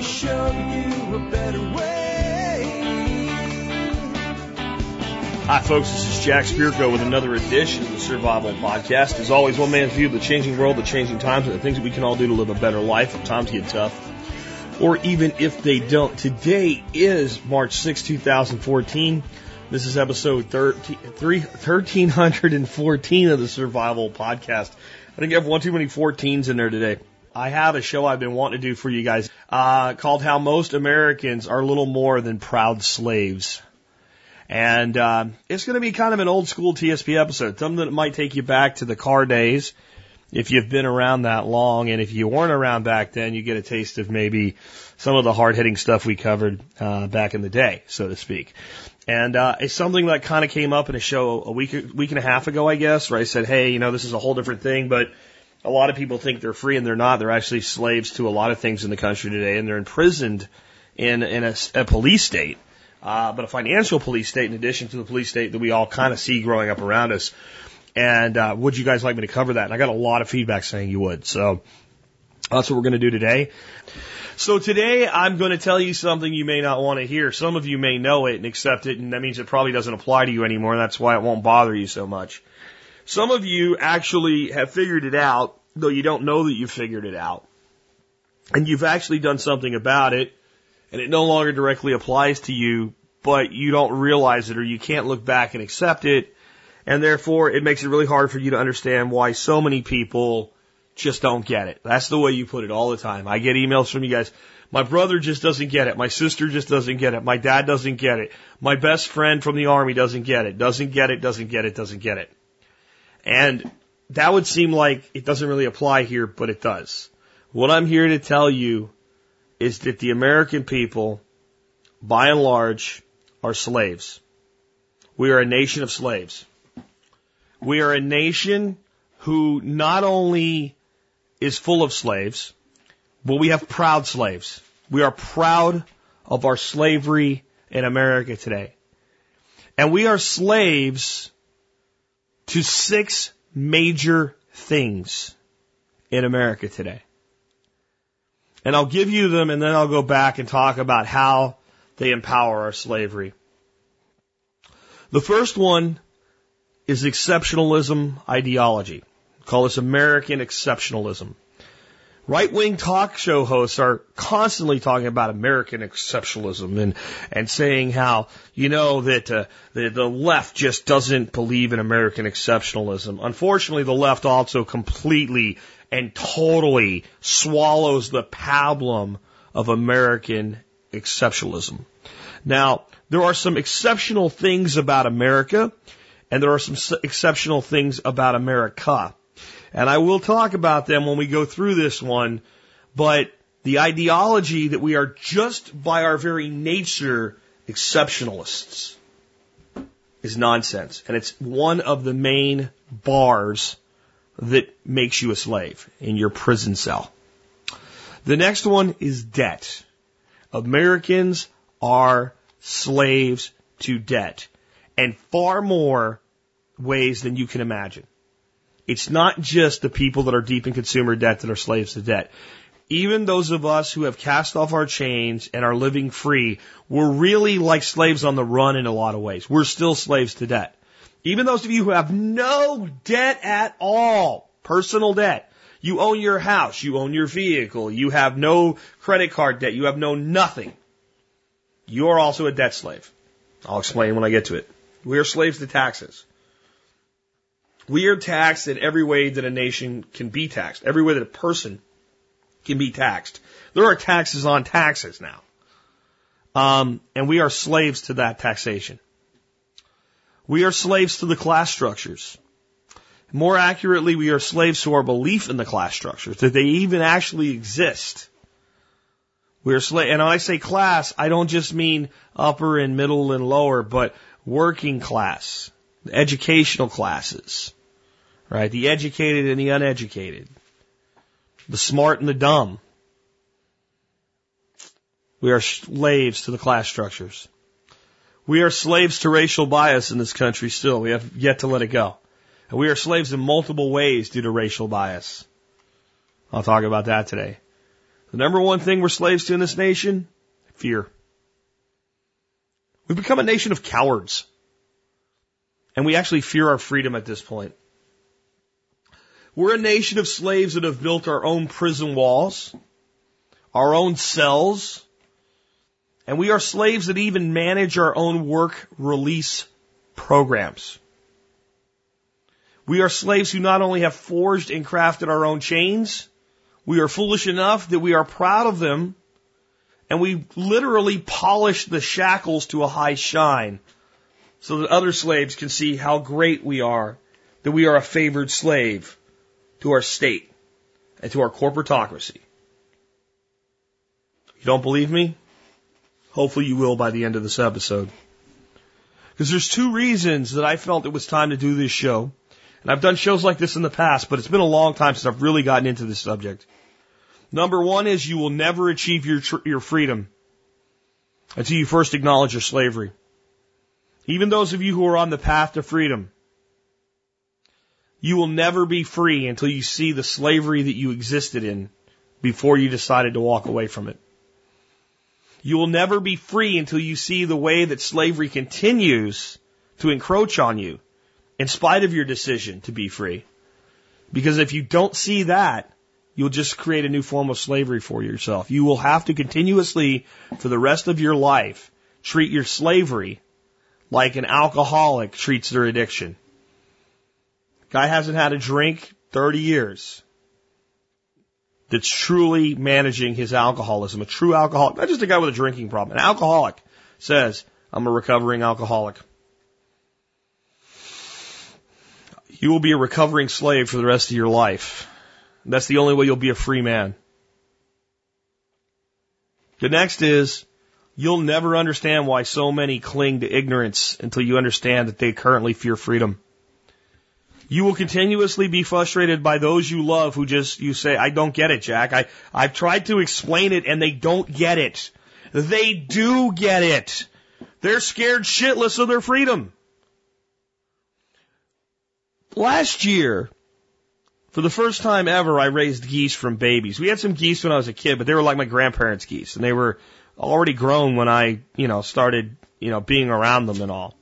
Show you a better way. Hi, folks. This is Jack Spirko with another edition of the Survival Podcast. As always, one man's view of the changing world, the changing times, and the things that we can all do to live a better life if times get tough, or even if they don't. Today is March 6, 2014. This is episode 13, 1314 of the Survival Podcast. I think I have one too many 14s in there today. I have a show I've been wanting to do for you guys uh, called How Most Americans Are Little More Than Proud Slaves. And uh, it's going to be kind of an old school TSP episode, something that might take you back to the car days if you've been around that long. And if you weren't around back then, you get a taste of maybe some of the hard hitting stuff we covered uh, back in the day, so to speak. And uh, it's something that kind of came up in a show a week, week and a half ago, I guess, where I said, hey, you know, this is a whole different thing, but a lot of people think they're free and they're not. They're actually slaves to a lot of things in the country today, and they're imprisoned in, in a, a police state uh, but a financial police state in addition to the police state that we all kind of see growing up around us. And uh, would you guys like me to cover that? And I got a lot of feedback saying you would. So that's what we're going to do today. So today I'm going to tell you something you may not want to hear. Some of you may know it and accept it, and that means it probably doesn't apply to you anymore. And that's why it won't bother you so much. Some of you actually have figured it out, though you don't know that you've figured it out. And you've actually done something about it and it no longer directly applies to you, but you don't realize it or you can't look back and accept it. And therefore, it makes it really hard for you to understand why so many people just don't get it. That's the way you put it all the time. I get emails from you guys. My brother just doesn't get it. My sister just doesn't get it. My dad doesn't get it. My best friend from the army doesn't get it. Doesn't get it, doesn't get it, doesn't get it. And that would seem like it doesn't really apply here, but it does. What I'm here to tell you is that the American people, by and large, are slaves. We are a nation of slaves. We are a nation who not only is full of slaves, but we have proud slaves. We are proud of our slavery in America today. And we are slaves to six major things in America today. And I'll give you them and then I'll go back and talk about how they empower our slavery. The first one is exceptionalism ideology. call this American exceptionalism. Right wing talk show hosts are constantly talking about American exceptionalism and, and saying how, you know, that uh, the, the left just doesn't believe in American exceptionalism. Unfortunately, the left also completely and totally swallows the pablum of American exceptionalism. Now, there are some exceptional things about America, and there are some exceptional things about America. And I will talk about them when we go through this one, but the ideology that we are just by our very nature exceptionalists is nonsense. And it's one of the main bars that makes you a slave in your prison cell. The next one is debt. Americans are slaves to debt and far more ways than you can imagine. It's not just the people that are deep in consumer debt that are slaves to debt. Even those of us who have cast off our chains and are living free, we're really like slaves on the run in a lot of ways. We're still slaves to debt. Even those of you who have no debt at all, personal debt, you own your house, you own your vehicle, you have no credit card debt, you have no nothing. You're also a debt slave. I'll explain when I get to it. We are slaves to taxes. We are taxed in every way that a nation can be taxed, every way that a person can be taxed. There are taxes on taxes now. Um, and we are slaves to that taxation. We are slaves to the class structures. More accurately, we are slaves to our belief in the class structures, that they even actually exist. We are slave, and when I say class, I don't just mean upper and middle and lower, but working class, educational classes, right? The educated and the uneducated, the smart and the dumb. We are slaves to the class structures. We are slaves to racial bias in this country still. We have yet to let it go. And we are slaves in multiple ways due to racial bias. I'll talk about that today. The number one thing we're slaves to in this nation? Fear. We've become a nation of cowards. And we actually fear our freedom at this point. We're a nation of slaves that have built our own prison walls, our own cells, and we are slaves that even manage our own work release programs. We are slaves who not only have forged and crafted our own chains, we are foolish enough that we are proud of them, and we literally polish the shackles to a high shine so that other slaves can see how great we are, that we are a favored slave to our state and to our corporatocracy. You don't believe me? Hopefully you will by the end of this episode. Because there's two reasons that I felt it was time to do this show. And I've done shows like this in the past, but it's been a long time since I've really gotten into this subject. Number one is you will never achieve your, tr- your freedom until you first acknowledge your slavery. Even those of you who are on the path to freedom, you will never be free until you see the slavery that you existed in before you decided to walk away from it. You will never be free until you see the way that slavery continues to encroach on you in spite of your decision to be free. Because if you don't see that, you'll just create a new form of slavery for yourself. You will have to continuously, for the rest of your life, treat your slavery like an alcoholic treats their addiction. Guy hasn't had a drink 30 years that's truly managing his alcoholism, a true alcoholic, not just a guy with a drinking problem, an alcoholic says, I'm a recovering alcoholic. You will be a recovering slave for the rest of your life. That's the only way you'll be a free man. The next is, you'll never understand why so many cling to ignorance until you understand that they currently fear freedom. You will continuously be frustrated by those you love who just, you say, I don't get it, Jack. I, I've tried to explain it and they don't get it. They do get it. They're scared shitless of their freedom. Last year, for the first time ever, I raised geese from babies. We had some geese when I was a kid, but they were like my grandparents' geese, and they were already grown when I, you know, started, you know, being around them and all.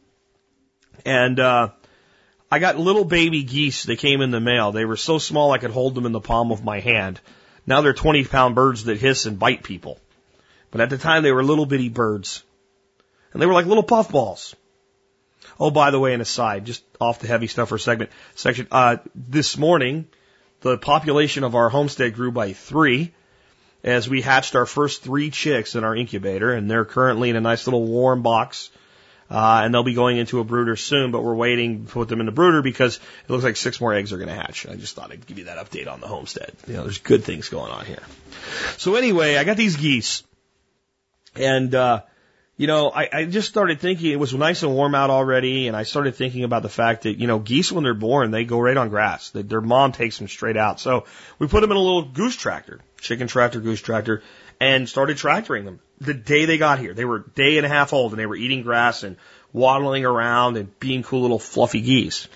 And uh, I got little baby geese that came in the mail. They were so small I could hold them in the palm of my hand. Now they're 20 pound birds that hiss and bite people. But at the time they were little bitty birds. And they were like little puffballs. Oh, by the way, an aside, just off the heavy stuff for segment section. Uh, this morning, the population of our homestead grew by three as we hatched our first three chicks in our incubator, and they're currently in a nice little warm box uh, and they'll be going into a brooder soon, but we're waiting to put them in the brooder because it looks like six more eggs are going to hatch. I just thought I'd give you that update on the homestead. You know, there's good things going on here. So anyway, I got these geese and, uh, you know, I, I just started thinking it was nice and warm out already, and I started thinking about the fact that, you know, geese when they're born, they go right on grass. They, their mom takes them straight out. So we put them in a little goose tractor, chicken tractor, goose tractor, and started tractoring them the day they got here. They were day and a half old and they were eating grass and waddling around and being cool little fluffy geese.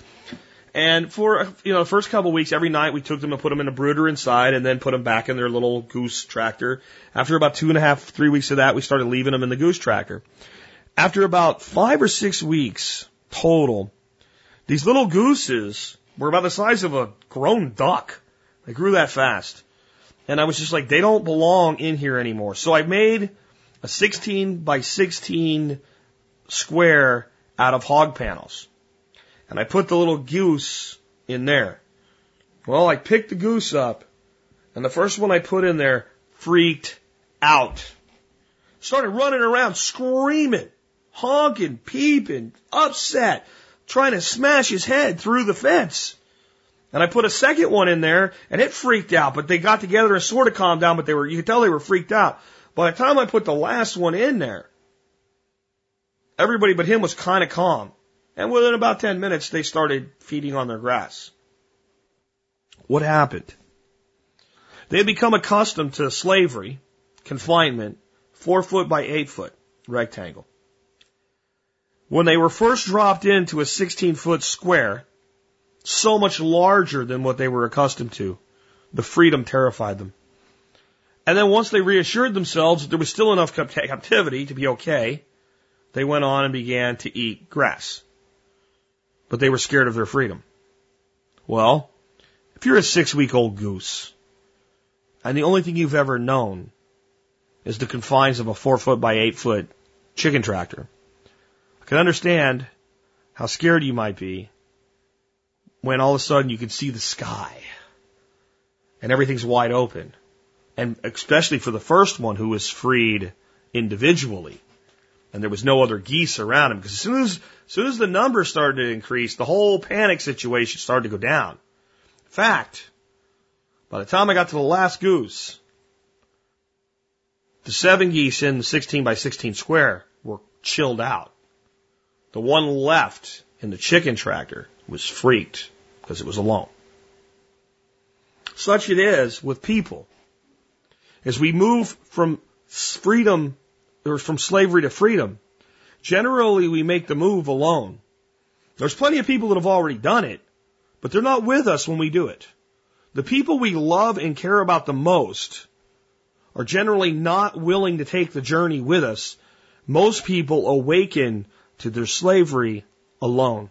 And for, you know, the first couple of weeks, every night we took them and put them in a brooder inside and then put them back in their little goose tractor. After about two and a half, three weeks of that, we started leaving them in the goose tractor. After about five or six weeks total, these little gooses were about the size of a grown duck. They grew that fast. And I was just like, they don't belong in here anymore. So I made a 16 by 16 square out of hog panels. And I put the little goose in there. Well, I picked the goose up, and the first one I put in there freaked out. Started running around screaming, honking, peeping, upset, trying to smash his head through the fence. And I put a second one in there and it freaked out, but they got together and sort of calmed down, but they were, you could tell they were freaked out. By the time I put the last one in there, everybody but him was kind of calm. And within about 10 minutes, they started feeding on their grass. What happened? They had become accustomed to slavery, confinement, four foot by eight foot rectangle. When they were first dropped into a 16 foot square, so much larger than what they were accustomed to. The freedom terrified them. And then once they reassured themselves that there was still enough captivity to be okay, they went on and began to eat grass. But they were scared of their freedom. Well, if you're a six week old goose, and the only thing you've ever known is the confines of a four foot by eight foot chicken tractor, I can understand how scared you might be when all of a sudden you can see the sky and everything's wide open. And especially for the first one who was freed individually and there was no other geese around him because as soon as, as soon as the numbers started to increase, the whole panic situation started to go down. In fact, by the time I got to the last goose, the seven geese in the 16 by 16 square were chilled out. The one left in the chicken tractor was freaked because it was alone. Such it is with people. As we move from freedom or from slavery to freedom, generally we make the move alone. There's plenty of people that have already done it, but they're not with us when we do it. The people we love and care about the most are generally not willing to take the journey with us. Most people awaken to their slavery alone.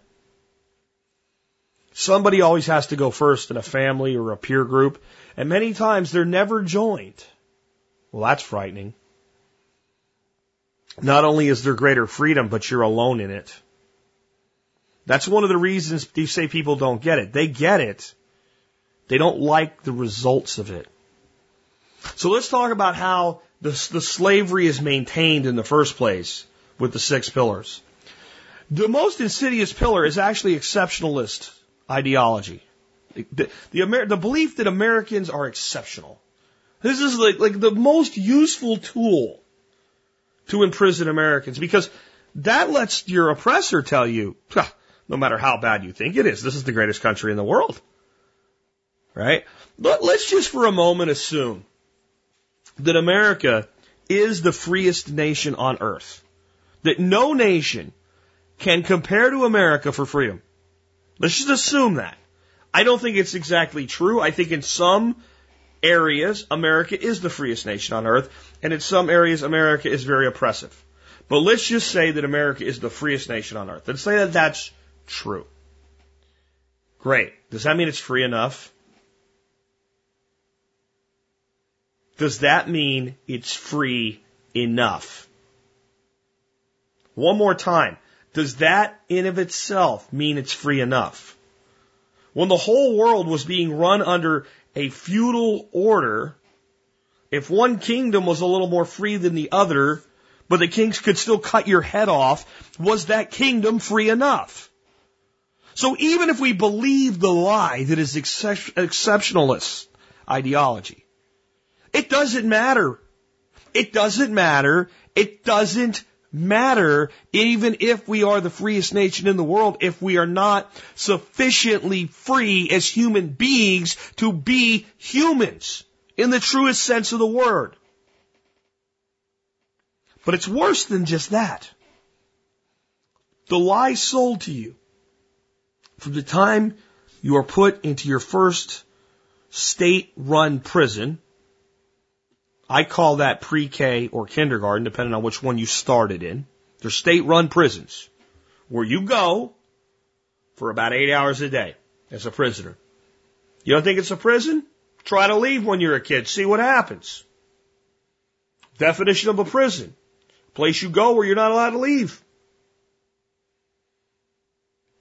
Somebody always has to go first in a family or a peer group, and many times they're never joined. Well, that's frightening. Not only is there greater freedom, but you're alone in it. That's one of the reasons you say people don't get it. They get it. They don't like the results of it. So let's talk about how the, the slavery is maintained in the first place with the six pillars. The most insidious pillar is actually exceptionalist ideology. The, the, Amer- the belief that Americans are exceptional. This is like, like the most useful tool to imprison Americans because that lets your oppressor tell you, no matter how bad you think it is, this is the greatest country in the world. Right? But let's just for a moment assume that America is the freest nation on earth. That no nation can compare to America for freedom. Let's just assume that. I don't think it's exactly true. I think in some areas, America is the freest nation on earth, and in some areas, America is very oppressive. But let's just say that America is the freest nation on earth. Let's say that that's true. Great. Does that mean it's free enough? Does that mean it's free enough? One more time. Does that in of itself mean it's free enough? When the whole world was being run under a feudal order, if one kingdom was a little more free than the other, but the kings could still cut your head off, was that kingdom free enough? So even if we believe the lie that is exceptionalist ideology, it doesn't matter. It doesn't matter. It doesn't matter even if we are the freest nation in the world if we are not sufficiently free as human beings to be humans in the truest sense of the word. But it's worse than just that. The lie sold to you from the time you are put into your first state run prison I call that pre-K or kindergarten, depending on which one you started in. They're state-run prisons where you go for about eight hours a day as a prisoner. You don't think it's a prison? Try to leave when you're a kid. See what happens. Definition of a prison. Place you go where you're not allowed to leave.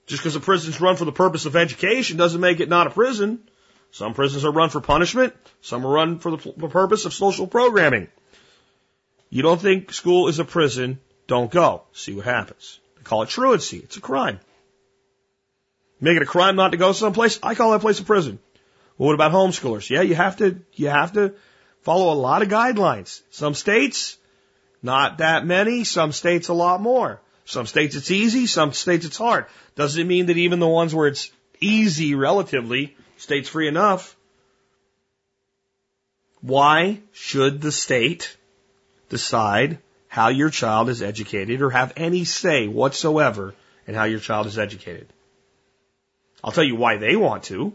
Just because a prison's run for the purpose of education doesn't make it not a prison. Some prisons are run for punishment. Some are run for the purpose of social programming. You don't think school is a prison, don't go. See what happens. They call it truancy. It's a crime. Make it a crime not to go someplace? I call that place a prison. Well, what about homeschoolers? Yeah, you have to, you have to follow a lot of guidelines. Some states, not that many. Some states, a lot more. Some states it's easy. Some states it's hard. Doesn't mean that even the ones where it's easy relatively, states free enough. Why should the state decide how your child is educated or have any say whatsoever in how your child is educated? I'll tell you why they want to.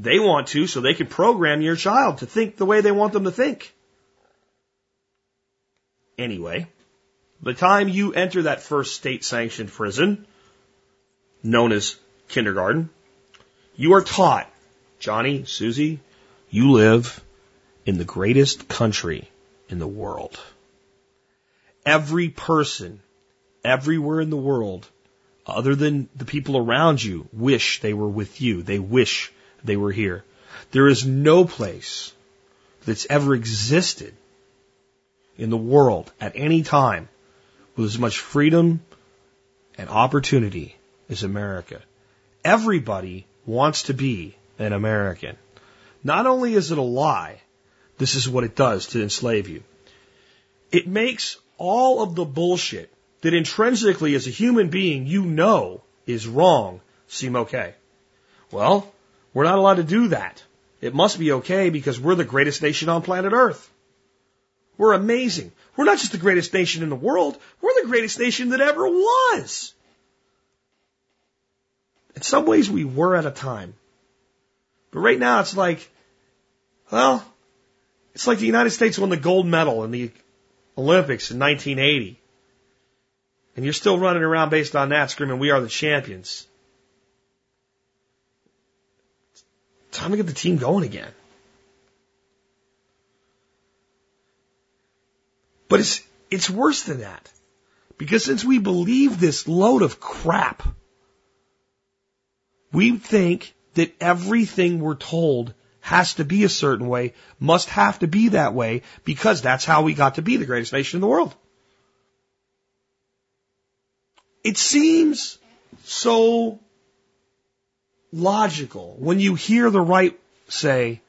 They want to so they can program your child to think the way they want them to think. Anyway, the time you enter that first state sanctioned prison, known as kindergarten, you are taught, Johnny, Susie, you live in the greatest country in the world. Every person, everywhere in the world, other than the people around you, wish they were with you. They wish they were here. There is no place that's ever existed in the world at any time with as much freedom and opportunity as America. Everybody wants to be an American. Not only is it a lie, this is what it does to enslave you. It makes all of the bullshit that intrinsically as a human being you know is wrong seem okay. Well, we're not allowed to do that. It must be okay because we're the greatest nation on planet Earth. We're amazing. We're not just the greatest nation in the world, we're the greatest nation that ever was. In some ways, we were at a time. But right now, it's like, well, it's like the United States won the gold medal in the Olympics in 1980. And you're still running around based on that screaming, we are the champions. Time to get the team going again. But it's, it's worse than that. Because since we believe this load of crap, we think that everything we're told has to be a certain way, must have to be that way, because that's how we got to be the greatest nation in the world. It seems so logical when you hear the right say,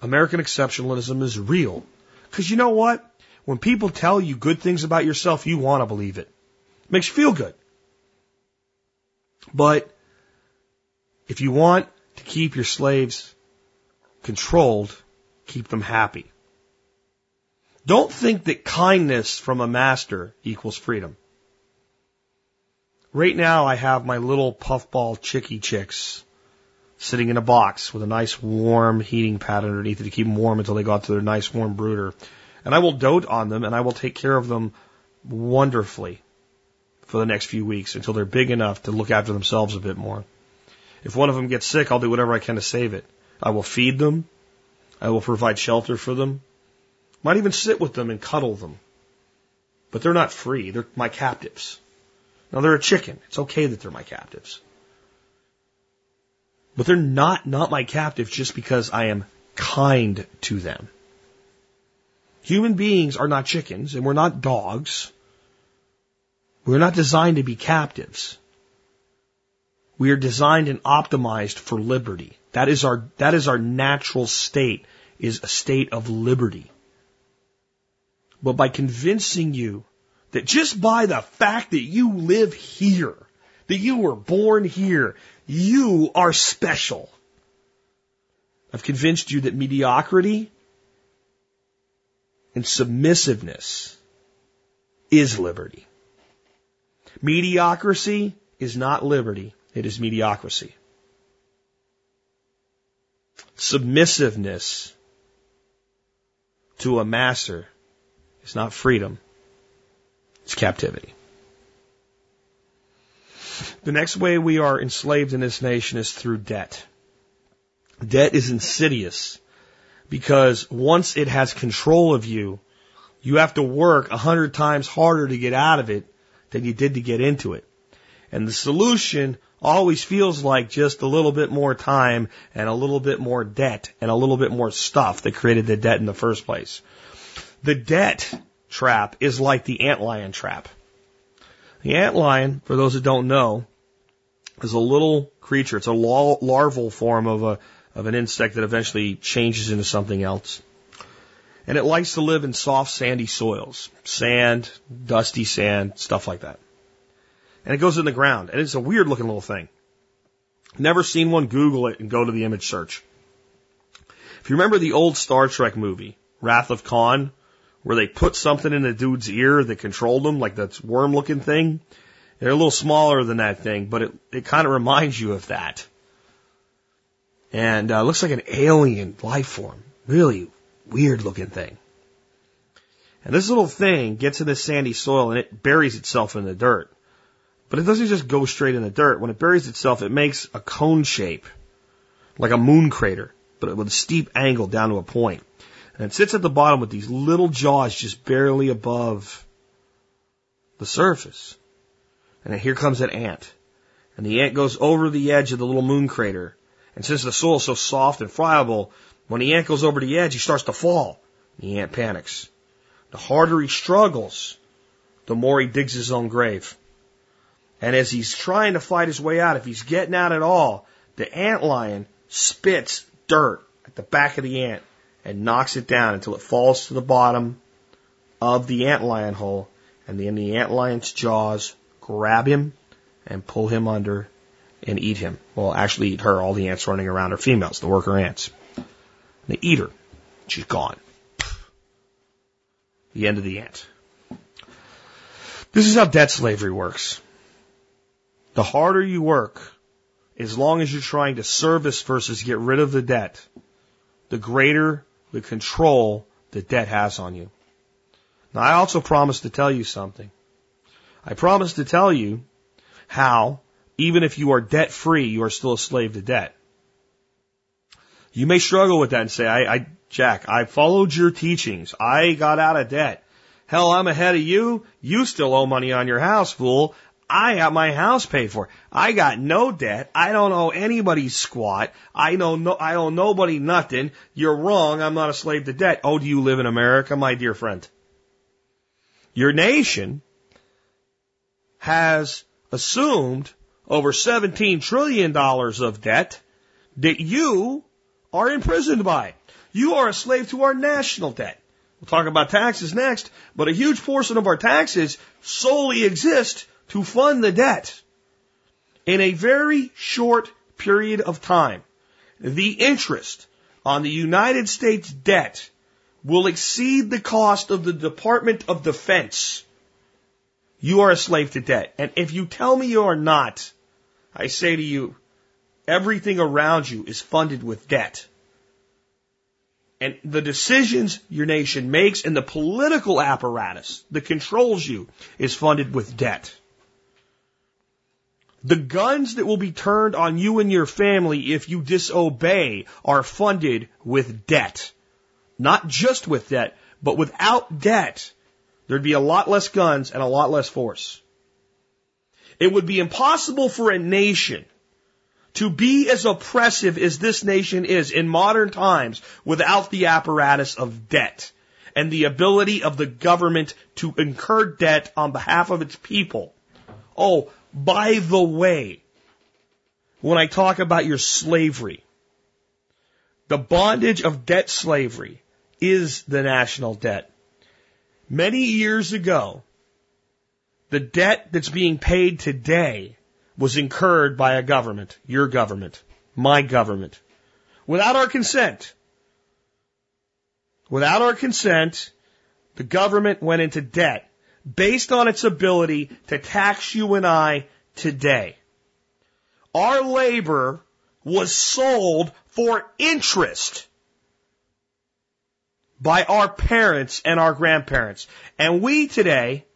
American exceptionalism is real. Because you know what? When people tell you good things about yourself, you want to believe it. it. Makes you feel good. But if you want to keep your slaves controlled, keep them happy. Don't think that kindness from a master equals freedom. Right now I have my little puffball chicky chicks sitting in a box with a nice warm heating pad underneath it to keep them warm until they got to their nice warm brooder. And I will dote on them and I will take care of them wonderfully for the next few weeks until they're big enough to look after themselves a bit more. If one of them gets sick, I'll do whatever I can to save it. I will feed them. I will provide shelter for them. Might even sit with them and cuddle them. But they're not free. They're my captives. Now they're a chicken. It's okay that they're my captives. But they're not not my captives just because I am kind to them. Human beings are not chickens and we're not dogs. We're not designed to be captives. We are designed and optimized for liberty. That is our, that is our natural state, is a state of liberty. But by convincing you that just by the fact that you live here, that you were born here, you are special. I've convinced you that mediocrity and submissiveness is liberty. Mediocrity is not liberty, it is mediocrity. Submissiveness to a master is not freedom, it's captivity. The next way we are enslaved in this nation is through debt. Debt is insidious because once it has control of you, you have to work a hundred times harder to get out of it than you did to get into it. And the solution always feels like just a little bit more time and a little bit more debt and a little bit more stuff that created the debt in the first place. The debt trap is like the antlion trap. The antlion, for those that don't know, is a little creature. It's a larval form of a of an insect that eventually changes into something else. And it likes to live in soft, sandy soils, sand, dusty sand, stuff like that. And it goes in the ground, and it's a weird looking little thing. Never seen one. Google it and go to the image search. If you remember the old Star Trek movie, Wrath of Khan, where they put something in the dude's ear that controlled him, like that worm looking thing, they're a little smaller than that thing, but it, it kind of reminds you of that. And uh, looks like an alien life form. Really weird looking thing. And this little thing gets in the sandy soil and it buries itself in the dirt. But it doesn't just go straight in the dirt. When it buries itself, it makes a cone shape, like a moon crater, but with a steep angle down to a point. And it sits at the bottom with these little jaws just barely above the surface. And here comes an ant. And the ant goes over the edge of the little moon crater. And since the soil is so soft and friable, when the ant goes over the edge, he starts to fall. The ant panics. The harder he struggles, the more he digs his own grave. And as he's trying to fight his way out, if he's getting out at all, the ant lion spits dirt at the back of the ant and knocks it down until it falls to the bottom of the ant lion hole. And then the ant lion's jaws grab him and pull him under and eat him. Well, actually eat her. All the ants running around are females, the worker ants. They eat her. She's gone. The end of the ant. This is how debt slavery works. The harder you work, as long as you're trying to service versus get rid of the debt, the greater the control the debt has on you. Now, I also promised to tell you something. I promised to tell you how, even if you are debt free, you are still a slave to debt. You may struggle with that and say, I, I, Jack, I followed your teachings. I got out of debt. Hell, I'm ahead of you. You still owe money on your house, fool. I got my house paid for. I got no debt. I don't owe anybody squat. I know no, I owe nobody nothing. You're wrong. I'm not a slave to debt. Oh, do you live in America, my dear friend? Your nation has assumed over $17 trillion of debt that you are imprisoned by. You are a slave to our national debt. We'll talk about taxes next, but a huge portion of our taxes solely exist to fund the debt. In a very short period of time, the interest on the United States debt will exceed the cost of the Department of Defense. You are a slave to debt. And if you tell me you are not, I say to you, everything around you is funded with debt. And the decisions your nation makes and the political apparatus that controls you is funded with debt. The guns that will be turned on you and your family if you disobey are funded with debt. Not just with debt, but without debt, there'd be a lot less guns and a lot less force. It would be impossible for a nation to be as oppressive as this nation is in modern times without the apparatus of debt and the ability of the government to incur debt on behalf of its people. Oh, by the way, when I talk about your slavery, the bondage of debt slavery is the national debt. Many years ago, the debt that's being paid today was incurred by a government, your government, my government, without our consent. Without our consent, the government went into debt based on its ability to tax you and I today. Our labor was sold for interest by our parents and our grandparents. And we today,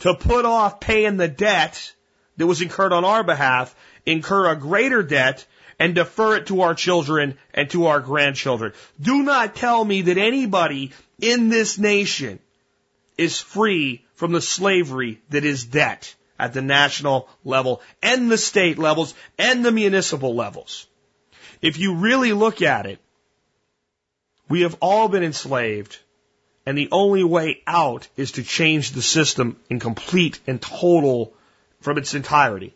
to put off paying the debt that was incurred on our behalf, incur a greater debt and defer it to our children and to our grandchildren. Do not tell me that anybody in this nation is free from the slavery that is debt at the national level and the state levels and the municipal levels. If you really look at it, we have all been enslaved and the only way out is to change the system in complete and total from its entirety.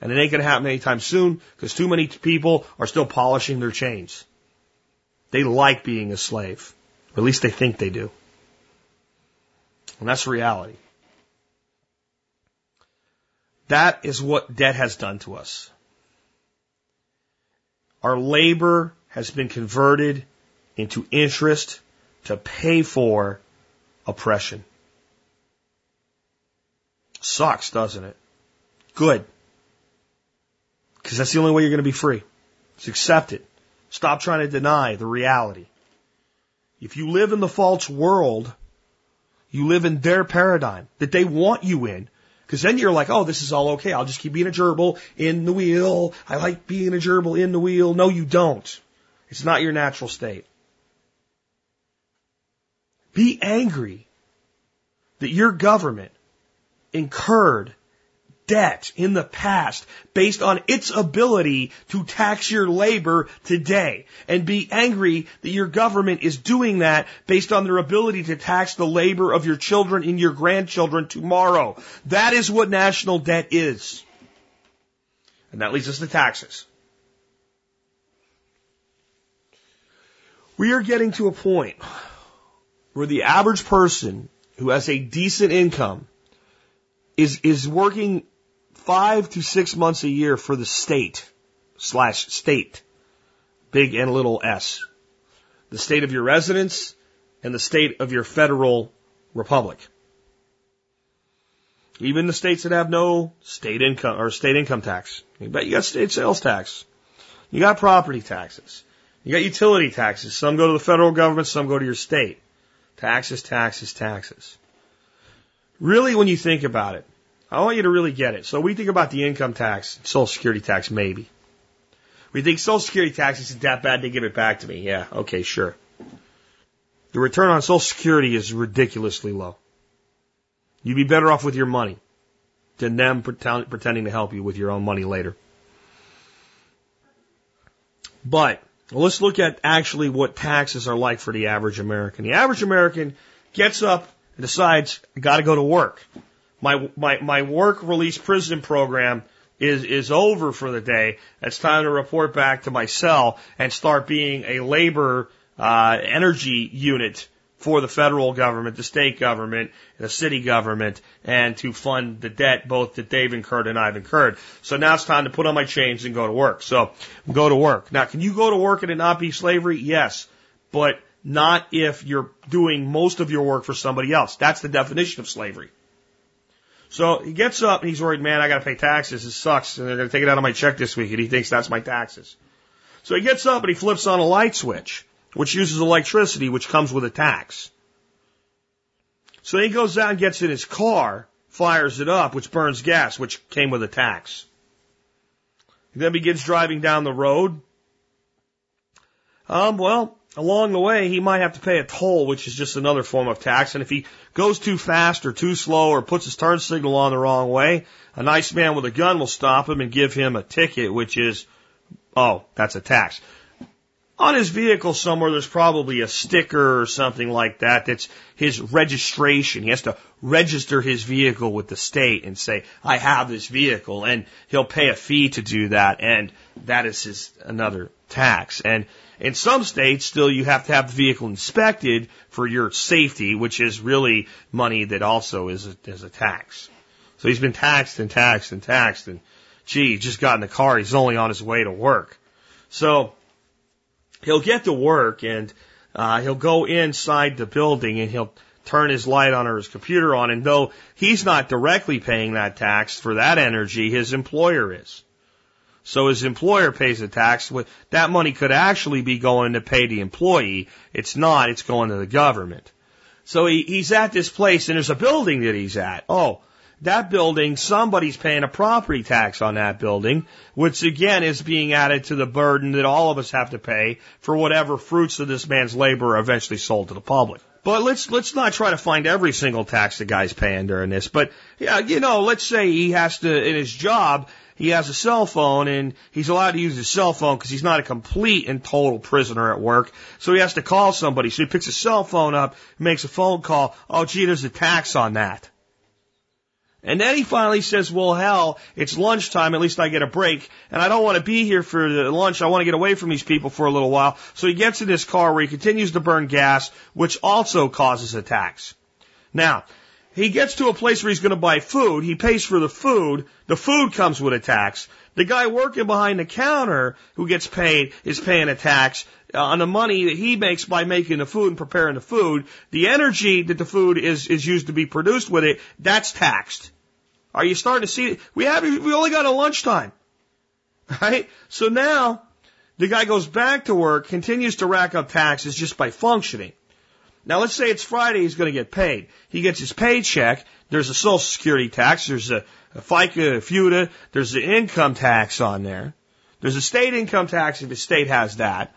And it ain't going to happen anytime soon because too many people are still polishing their chains. They like being a slave. Or at least they think they do. And that's reality. That is what debt has done to us. Our labor has been converted into interest to pay for oppression. Sucks, doesn't it? Good. Because that's the only way you're going to be free. Accept it. Stop trying to deny the reality. If you live in the false world, you live in their paradigm that they want you in. Because then you're like, oh, this is all okay. I'll just keep being a gerbil in the wheel. I like being a gerbil in the wheel. No, you don't. It's not your natural state. Be angry that your government incurred debt in the past based on its ability to tax your labor today and be angry that your government is doing that based on their ability to tax the labor of your children and your grandchildren tomorrow. That is what national debt is. And that leads us to taxes. We are getting to a point where the average person who has a decent income is, is working five to six months a year for the state slash state, big and little s. The state of your residence and the state of your federal republic. Even the states that have no state income or state income tax. But you got state sales tax. You got property taxes. You got utility taxes. Some go to the federal government, some go to your state. Taxes, taxes, taxes. Really, when you think about it, I want you to really get it. So we think about the income tax, Social Security tax, maybe. We think Social Security tax isn't that bad, they give it back to me. Yeah, okay, sure. The return on Social Security is ridiculously low. You'd be better off with your money than them pretending to help you with your own money later. But well, let's look at actually what taxes are like for the average American. The average American gets up and decides, I gotta go to work. My, my, my work release prison program is, is over for the day. It's time to report back to my cell and start being a labor, uh, energy unit for the federal government, the state government, the city government, and to fund the debt both that they've incurred and I've incurred. So now it's time to put on my chains and go to work. So go to work. Now, can you go to work and it not be slavery? Yes, but not if you're doing most of your work for somebody else. That's the definition of slavery. So he gets up and he's worried, man, I got to pay taxes. It sucks, and they're going to take it out of my check this week, and he thinks that's my taxes. So he gets up and he flips on a light switch which uses electricity, which comes with a tax. So he goes out and gets in his car, fires it up, which burns gas, which came with a tax. He then begins driving down the road. Um, well, along the way, he might have to pay a toll, which is just another form of tax. And if he goes too fast or too slow or puts his turn signal on the wrong way, a nice man with a gun will stop him and give him a ticket, which is, oh, that's a tax on his vehicle somewhere there's probably a sticker or something like that that's his registration. He has to register his vehicle with the state and say, I have this vehicle and he'll pay a fee to do that and that is his another tax. And in some states still you have to have the vehicle inspected for your safety, which is really money that also is a, is a tax. So he's been taxed and taxed and taxed and gee, he just got in the car. He's only on his way to work. So he'll get to work and uh, he'll go inside the building and he'll turn his light on or his computer on. And though he's not directly paying that tax for that energy, his employer is. So his employer pays the tax. That money could actually be going to pay the employee. It's not. It's going to the government. So he, he's at this place and there's a building that he's at. Oh, that building, somebody's paying a property tax on that building, which again is being added to the burden that all of us have to pay for whatever fruits of this man's labor are eventually sold to the public. But let's let's not try to find every single tax the guy's paying during this. But yeah, you know, let's say he has to in his job he has a cell phone and he's allowed to use his cell phone because he's not a complete and total prisoner at work. So he has to call somebody. So he picks his cell phone up, makes a phone call. Oh, gee, there's a tax on that. And then he finally says, well, hell, it's lunchtime. At least I get a break. And I don't want to be here for the lunch. I want to get away from these people for a little while. So he gets in his car where he continues to burn gas, which also causes a tax. Now, he gets to a place where he's going to buy food. He pays for the food. The food comes with a tax. The guy working behind the counter who gets paid is paying a tax uh, on the money that he makes by making the food and preparing the food. The energy that the food is, is used to be produced with it, that's taxed. Are you starting to see? We have, we only got a lunchtime. Right? So now, the guy goes back to work, continues to rack up taxes just by functioning. Now let's say it's Friday, he's going to get paid. He gets his paycheck. There's a social security tax. There's a, a FICA, a FUTA. There's the income tax on there. There's a state income tax if the state has that.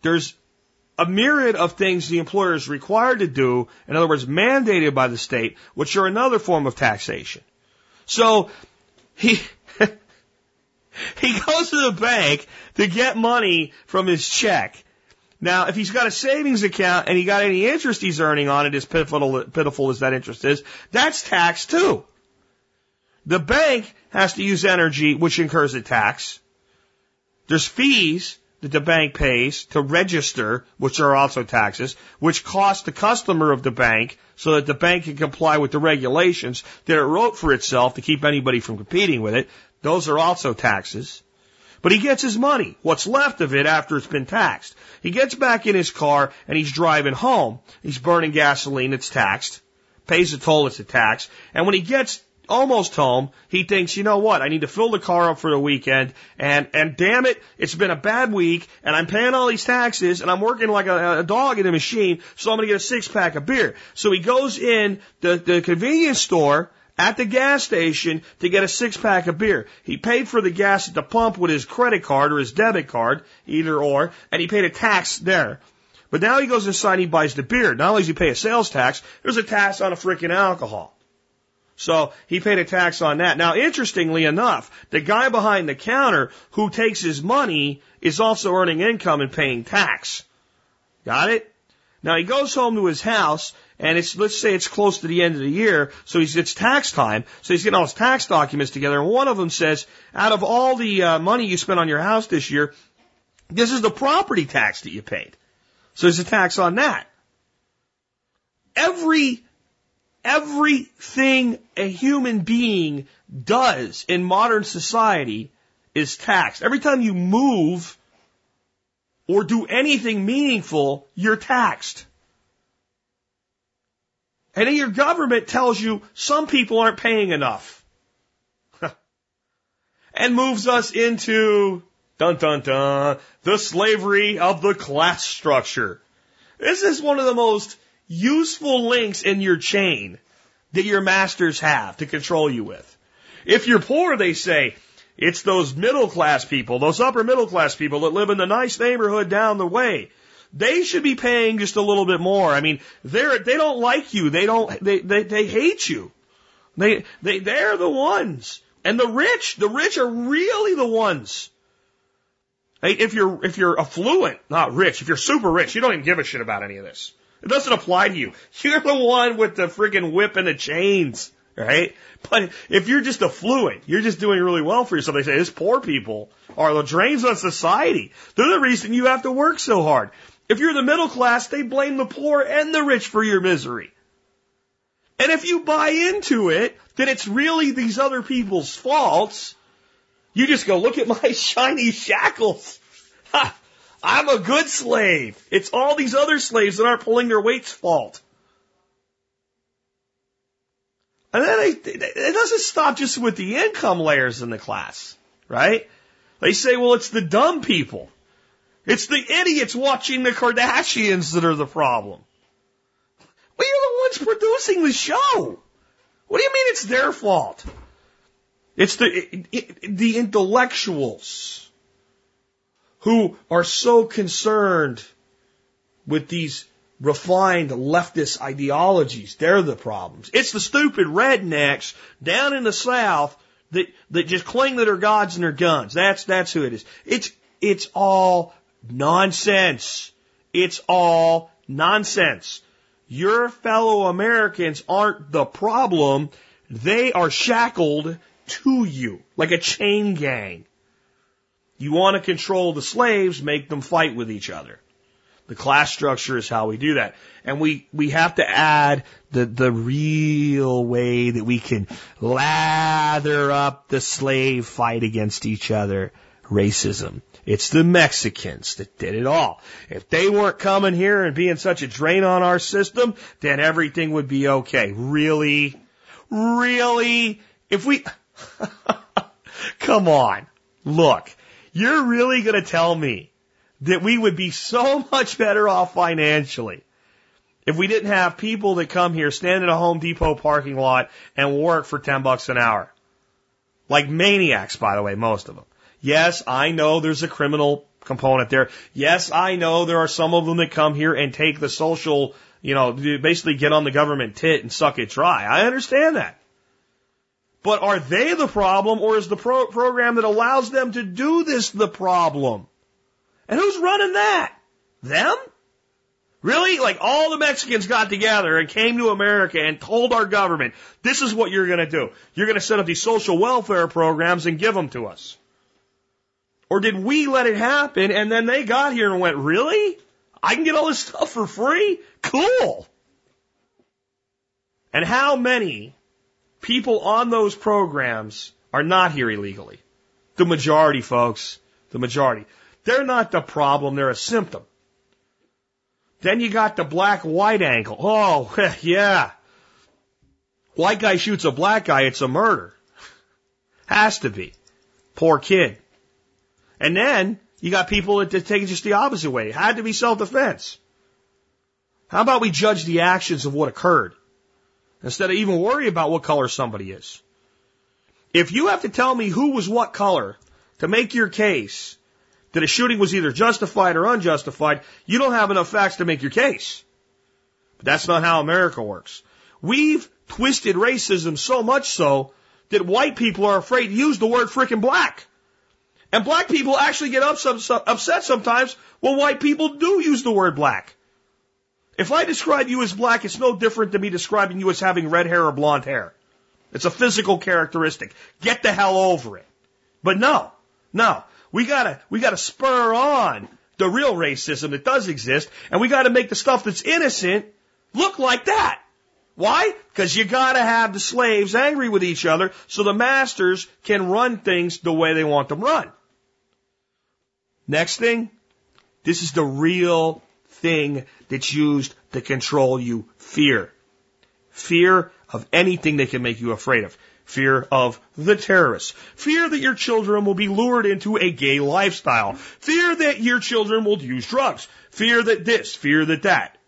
There's a myriad of things the employer is required to do, in other words, mandated by the state, which are another form of taxation. So he he goes to the bank to get money from his check. Now, if he's got a savings account and he got any interest he's earning on it, as pitiful, pitiful as that interest is, that's tax too. The bank has to use energy, which incurs a tax. There's fees that the bank pays to register, which are also taxes, which cost the customer of the bank so that the bank can comply with the regulations that it wrote for itself to keep anybody from competing with it. Those are also taxes. But he gets his money, what's left of it after it's been taxed. He gets back in his car and he's driving home. He's burning gasoline, it's taxed. Pays the toll, it's a tax. And when he gets almost home, he thinks, you know what, I need to fill the car up for the weekend, and, and damn it, it's been a bad week, and I'm paying all these taxes, and I'm working like a, a dog in a machine, so I'm gonna get a six pack of beer. So he goes in the, the convenience store, at the gas station to get a six pack of beer. He paid for the gas at the pump with his credit card or his debit card, either or, and he paid a tax there. But now he goes inside and he buys the beer. Not only does he pay a sales tax, there's a tax on a freaking alcohol. So he paid a tax on that. Now, interestingly enough, the guy behind the counter who takes his money is also earning income and paying tax. Got it? Now he goes home to his house and it's let's say it's close to the end of the year, so he's it's tax time, so he's getting all his tax documents together, and one of them says, out of all the uh, money you spent on your house this year, this is the property tax that you paid. So there's a tax on that. Every everything a human being does in modern society is taxed. Every time you move or do anything meaningful, you're taxed. And then your government tells you some people aren't paying enough. and moves us into, dun dun dun, the slavery of the class structure. This is one of the most useful links in your chain that your masters have to control you with. If you're poor, they say, it's those middle class people, those upper middle class people that live in the nice neighborhood down the way they should be paying just a little bit more. I mean, they're, they don't like you. They don't, they, they, they hate you. They, they, they're the ones. And the rich, the rich are really the ones. If you're, if you're affluent, not rich, if you're super rich, you don't even give a shit about any of this. It doesn't apply to you. You're the one with the friggin' whip and the chains, right? But if you're just affluent, you're just doing really well for yourself. They say, this poor people are the drains on society. They're the reason you have to work so hard. If you're the middle class, they blame the poor and the rich for your misery. And if you buy into it, that it's really these other people's faults, you just go, look at my shiny shackles. Ha, I'm a good slave. It's all these other slaves that aren't pulling their weight's fault. And then they, it doesn't stop just with the income layers in the class, right? They say, well, it's the dumb people. It's the idiots watching the Kardashians that are the problem. Well, you're the ones producing the show. What do you mean it's their fault? It's the, it, it, the intellectuals who are so concerned with these refined leftist ideologies. They're the problems. It's the stupid rednecks down in the South that, that just cling to their gods and their guns. That's, that's who it is. It's, it's all Nonsense. It's all nonsense. Your fellow Americans aren't the problem. They are shackled to you like a chain gang. You want to control the slaves, make them fight with each other. The class structure is how we do that. And we, we have to add the, the real way that we can lather up the slave fight against each other. Racism. It's the Mexicans that did it all. If they weren't coming here and being such a drain on our system, then everything would be okay. Really? Really? If we, come on. Look, you're really going to tell me that we would be so much better off financially if we didn't have people that come here, stand in a Home Depot parking lot and work for 10 bucks an hour. Like maniacs, by the way, most of them. Yes, I know there's a criminal component there. Yes, I know there are some of them that come here and take the social, you know, basically get on the government tit and suck it dry. I understand that. But are they the problem or is the pro- program that allows them to do this the problem? And who's running that? Them? Really? Like all the Mexicans got together and came to America and told our government, this is what you're going to do. You're going to set up these social welfare programs and give them to us. Or did we let it happen and then they got here and went, really? I can get all this stuff for free? Cool. And how many people on those programs are not here illegally? The majority, folks. The majority. They're not the problem, they're a symptom. Then you got the black white angle. Oh, yeah. White guy shoots a black guy, it's a murder. Has to be. Poor kid. And then you got people that take it just the opposite way. It had to be self defense. How about we judge the actions of what occurred instead of even worry about what color somebody is? If you have to tell me who was what color to make your case, that a shooting was either justified or unjustified, you don't have enough facts to make your case. But that's not how America works. We've twisted racism so much so that white people are afraid to use the word freaking black. And black people actually get upset sometimes when white people do use the word black. If I describe you as black, it's no different than me describing you as having red hair or blonde hair. It's a physical characteristic. Get the hell over it. But no, no. We gotta, we gotta spur on the real racism that does exist, and we gotta make the stuff that's innocent look like that. Why? Because you gotta have the slaves angry with each other so the masters can run things the way they want them run. Next thing, this is the real thing that's used to control you. Fear. Fear of anything that can make you afraid of. Fear of the terrorists. Fear that your children will be lured into a gay lifestyle. Fear that your children will use drugs. Fear that this, fear that that.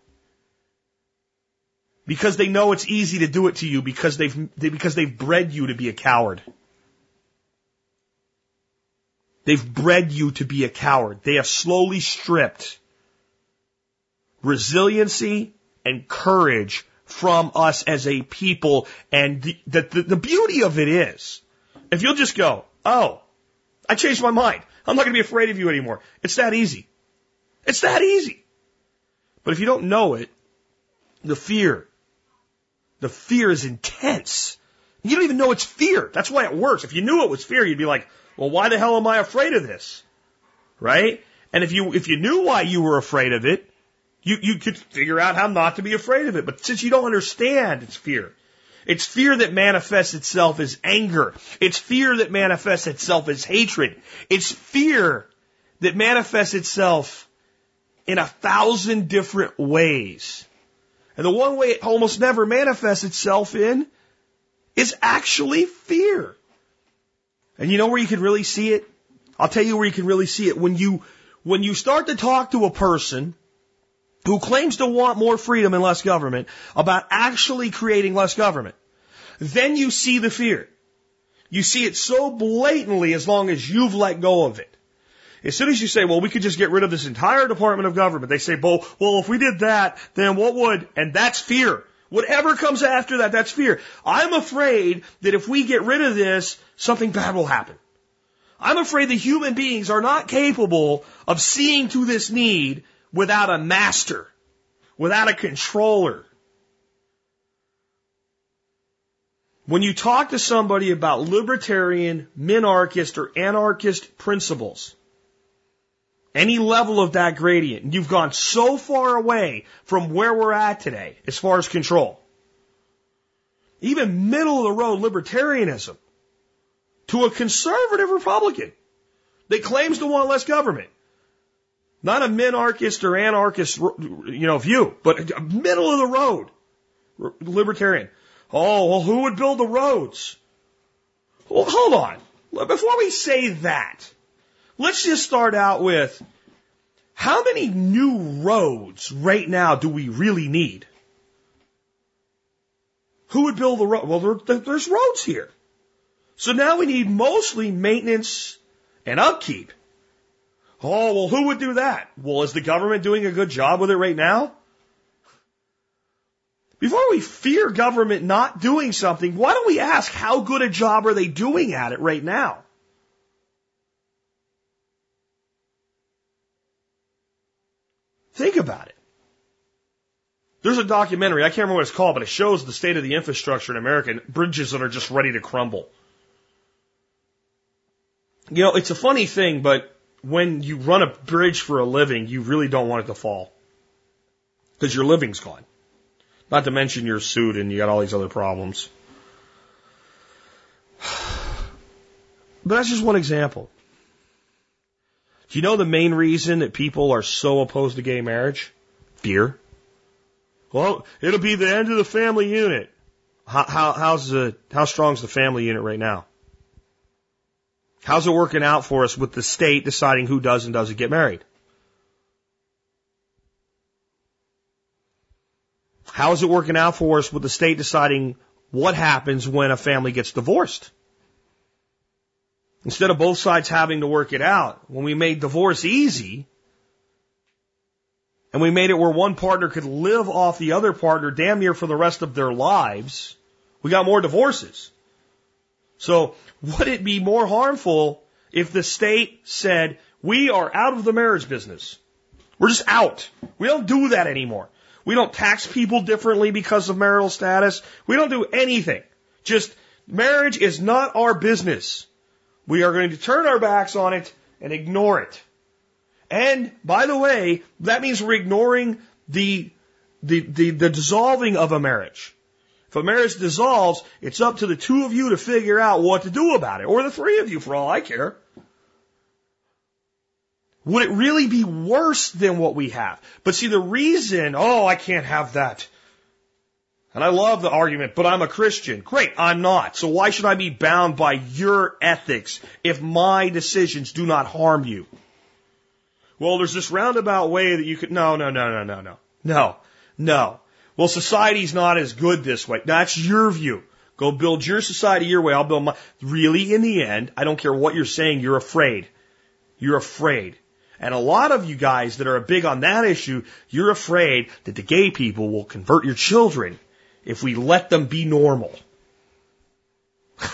Because they know it's easy to do it to you because they've, they, because they've bred you to be a coward. They've bred you to be a coward. They have slowly stripped resiliency and courage from us as a people. And the, the, the beauty of it is, if you'll just go, oh, I changed my mind. I'm not going to be afraid of you anymore. It's that easy. It's that easy. But if you don't know it, the fear, the fear is intense. You don't even know it's fear. That's why it works. If you knew it was fear, you'd be like, well, why the hell am I afraid of this? Right? And if you, if you knew why you were afraid of it, you, you could figure out how not to be afraid of it. But since you don't understand, it's fear. It's fear that manifests itself as anger. It's fear that manifests itself as hatred. It's fear that manifests itself in a thousand different ways. And the one way it almost never manifests itself in is actually fear. And you know where you can really see it? I'll tell you where you can really see it. When you, when you start to talk to a person who claims to want more freedom and less government about actually creating less government, then you see the fear. You see it so blatantly as long as you've let go of it. As soon as you say, well, we could just get rid of this entire Department of Government, they say, well, well, if we did that, then what would, and that's fear. Whatever comes after that, that's fear. I'm afraid that if we get rid of this, something bad will happen. I'm afraid that human beings are not capable of seeing to this need without a master, without a controller. When you talk to somebody about libertarian, minarchist, or anarchist principles, any level of that gradient, you've gone so far away from where we're at today as far as control. Even middle of the road libertarianism to a conservative Republican that claims to want less government. Not a minarchist or anarchist, you know, view, but middle of the road libertarian. Oh, well, who would build the roads? Well, hold on. Before we say that, let's just start out with how many new roads right now do we really need? Who would build the road? Well, there, there's roads here. So now we need mostly maintenance and upkeep. Oh, well, who would do that? Well, is the government doing a good job with it right now? Before we fear government not doing something, why don't we ask how good a job are they doing at it right now? Think about it. There's a documentary, I can't remember what it's called, but it shows the state of the infrastructure in America and bridges that are just ready to crumble. You know, it's a funny thing, but when you run a bridge for a living, you really don't want it to fall. Because your living's gone. Not to mention you're sued and you got all these other problems. But that's just one example. Do you know the main reason that people are so opposed to gay marriage? Fear. Well, it'll be the end of the family unit. How, how, how's the, how strong's the family unit right now? How's it working out for us with the state deciding who does and doesn't get married? How is it working out for us with the state deciding what happens when a family gets divorced? Instead of both sides having to work it out, when we made divorce easy, and we made it where one partner could live off the other partner damn near for the rest of their lives, we got more divorces. So would it be more harmful if the state said, we are out of the marriage business? We're just out. We don't do that anymore. We don't tax people differently because of marital status. We don't do anything. Just marriage is not our business. We are going to turn our backs on it and ignore it. And by the way, that means we're ignoring the, the, the, the dissolving of a marriage. If a marriage dissolves, it's up to the two of you to figure out what to do about it, or the three of you for all I care. Would it really be worse than what we have? But see, the reason, oh, I can't have that. And I love the argument, but I'm a Christian. Great, I'm not. So why should I be bound by your ethics if my decisions do not harm you? Well, there's this roundabout way that you could, no, no, no, no, no, no. No, no. Well, society's not as good this way. That's your view. Go build your society your way. I'll build my, really in the end, I don't care what you're saying, you're afraid. You're afraid. And a lot of you guys that are big on that issue, you're afraid that the gay people will convert your children if we let them be normal.